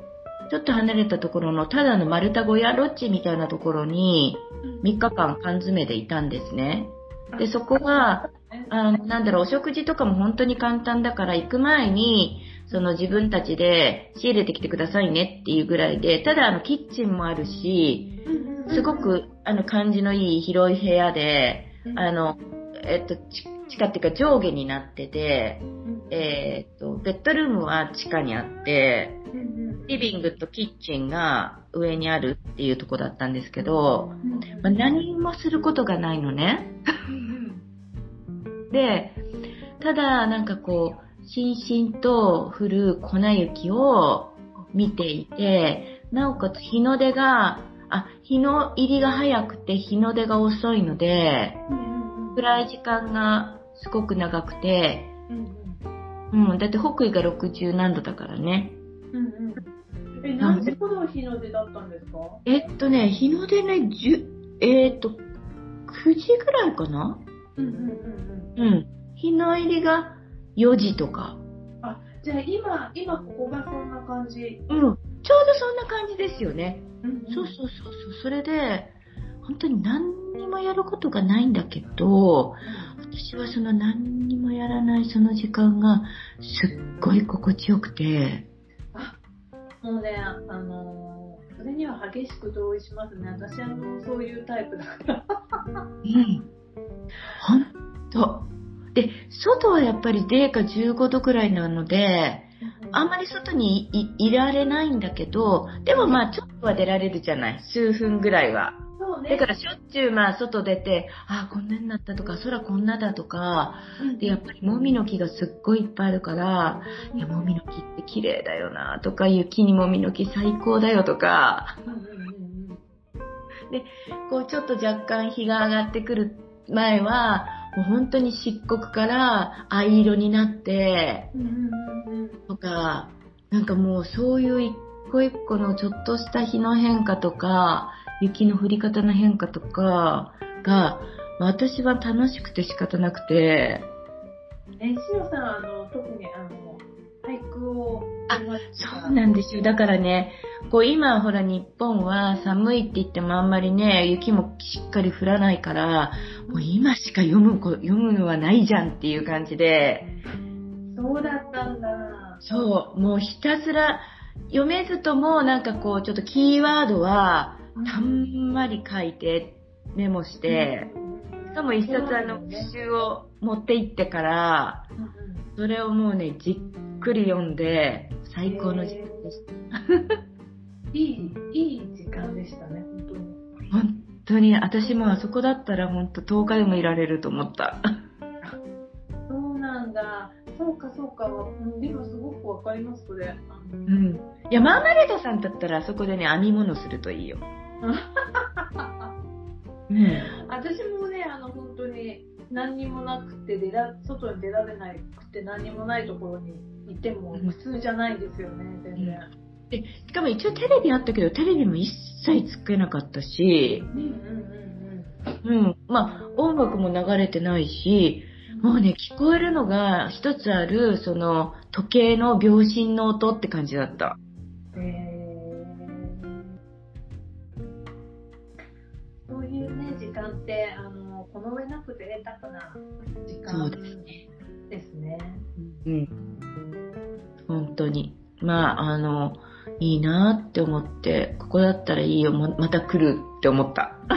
ちょっと離れたところのただの丸太小屋ロッジみたいなところに3日間缶詰でいたんですね。で、そこは、あの、なんだろう、お食事とかも本当に簡単だから行く前に、その自分たちで仕入れてきてくださいねっていうぐらいで、ただあのキッチンもあるし、すごくあの感じのいい広い部屋で、あの、えっと、ち地下っていうか上下になってて、えーっと、ベッドルームは地下にあって、リビングとキッチンが上にあるっていうとこだったんですけど、まあ、何もすることがないのね。で、ただなんかこう、しんしんと降る粉雪を見ていて、なおかつ日の出が、あ、日の入りが早くて日の出が遅いので、暗い時間がすごく長くて、うん、だって北緯が60何度だからね。え、何時頃日の出だったんですか？えっとね、日の出ね、10えーっと、9時ぐらいかな？うんうんうんうん。日の入りが4時とか。あ、じゃあ今、今ここがそんな感じ。うん。ちょうどそんな感じですよね。うんそうそうそうそう。それで、本当に何にもやることがないんだけど、私はその何にもやらないその時間がすっごい心地よくて、もうね、あのーそれには激しく同意しますね。私、あの、そういうタイプだから。うん。ほんと。で、外はやっぱり零下15度くらいなので、あんまり外にいいられないんだけど、でもまあちょっとは出られるじゃない？数分ぐらいは。そうね。だからしょっちゅうまあ外出て、ああ、こんなになったとか、空こんなだとか、で、やっぱりもみの木がすっごいいっぱいあるから、いや、もみの木って綺麗だよなとか、雪にもみの木最高だよとか、うんうんうんうんこうちょっと若干日が上がってくる前は、もう本当に漆黒から藍色になって、とか、なんかもうそういう一個一個のちょっとした日の変化とか、雪の降り方の変化とかが、私は楽しくて仕方なくて、え、しのさん、あの、特に、あの、あそうなんですよ。だからね、こう今ほら日本は寒いって言ってもあんまりね、雪もしっかり降らないから、もう今しか読むこ、読むのはないじゃんっていう感じで、そうだったんだ。そう、もうひたすら読めずともなんかこうちょっとキーワードはたんまり書いてメモして、しかも一冊あの、復習を持って行ってから、それをもうね、じっくり読んで、最高の時間でした。いい、いい時間でしたね、本当に。本当に、私もあそこだったら本当10日でもいられると思った。そうなんだ。そうか、そうか。うん、今すごくわかります、それ。うん。いや、マーマレードさんだったらあそこでね、編み物するといいよ。ね私もね、あの、本当に何にもなくて出ら、外に出られなくて何にもないところにいてもうん普通じゃないですよね、全然。で、しかも一応テレビあったけど、テレビも一切つけなかったし、うんうんうんうん。まあ、音楽も流れてないし、うん。もうね、聞こえるのが一つある、その、時計の秒針の音って感じだった。えーそういうね、時間って、あの、この上なく贅沢な時間ですね。ですね。うん。本当に。まあ、あの、いいなって思って、ここだったらいいよ、ままた来るって思った。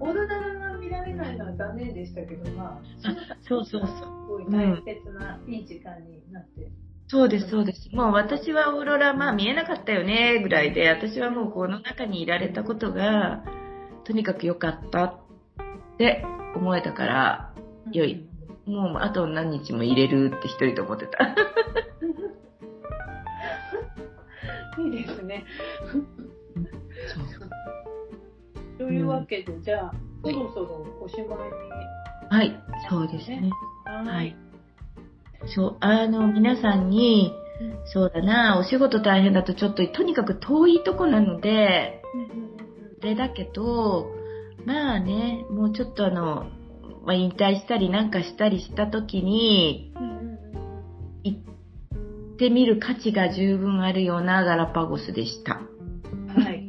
オーロラが見られないのは残念でしたけど、まあ、そうそうそう。すごい大切な、いい時間になって。そうです、そうです。もう私はオーロラ、まあ見えなかったよね、ぐらいで、私はもうこの中にいられたことが、とにかく良かったって思えたから、良い。もうあと何日も入れるって一人と思ってた。いいですね。というわけで、じゃあ、そろそろおしまいに。はい、そうですね。ははい。そう、あの、皆さんに、そうだな、お仕事大変だとちょっと、とにかく遠いとこなので、あれだけど、まあね、もうちょっとあの、まあ、引退したりなんかしたりした時に、行ってみる価値が十分あるようなガラパゴスでした。はい。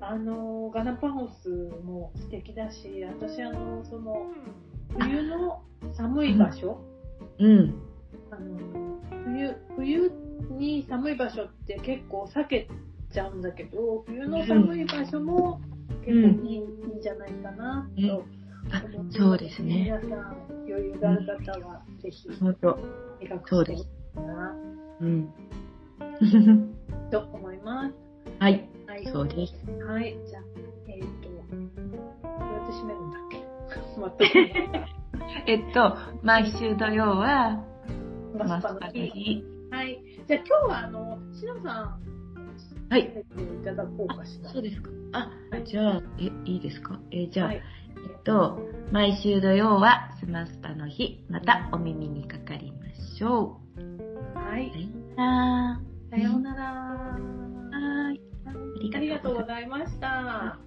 あの、ガラパゴスも素敵だし、私、あの、その、冬の寒い場所、うん。あの冬、冬に寒い場所って結構避けちゃうんだけど、冬の寒い場所も結構いい,、いいんじゃないかなと思あってます、そうですね。皆さん余裕がある方はぜひ。描くといいかなうん。と思います。はい、はい。そうです。はい。じゃあ、えっ、と、どうやって締めるんだっけ？えっと、毎週土曜は、ママスパの。日。はい。じゃあ今日は、あの、しのさん、はい。いただこうかしら。そうですか。あ、じゃあ、え、いいですか？え、じゃあ、はい、えっと、毎週土曜はスマスパの日、またお耳にかかりましょう。はい。さようなら。さようなら。はい。ありがとうございました。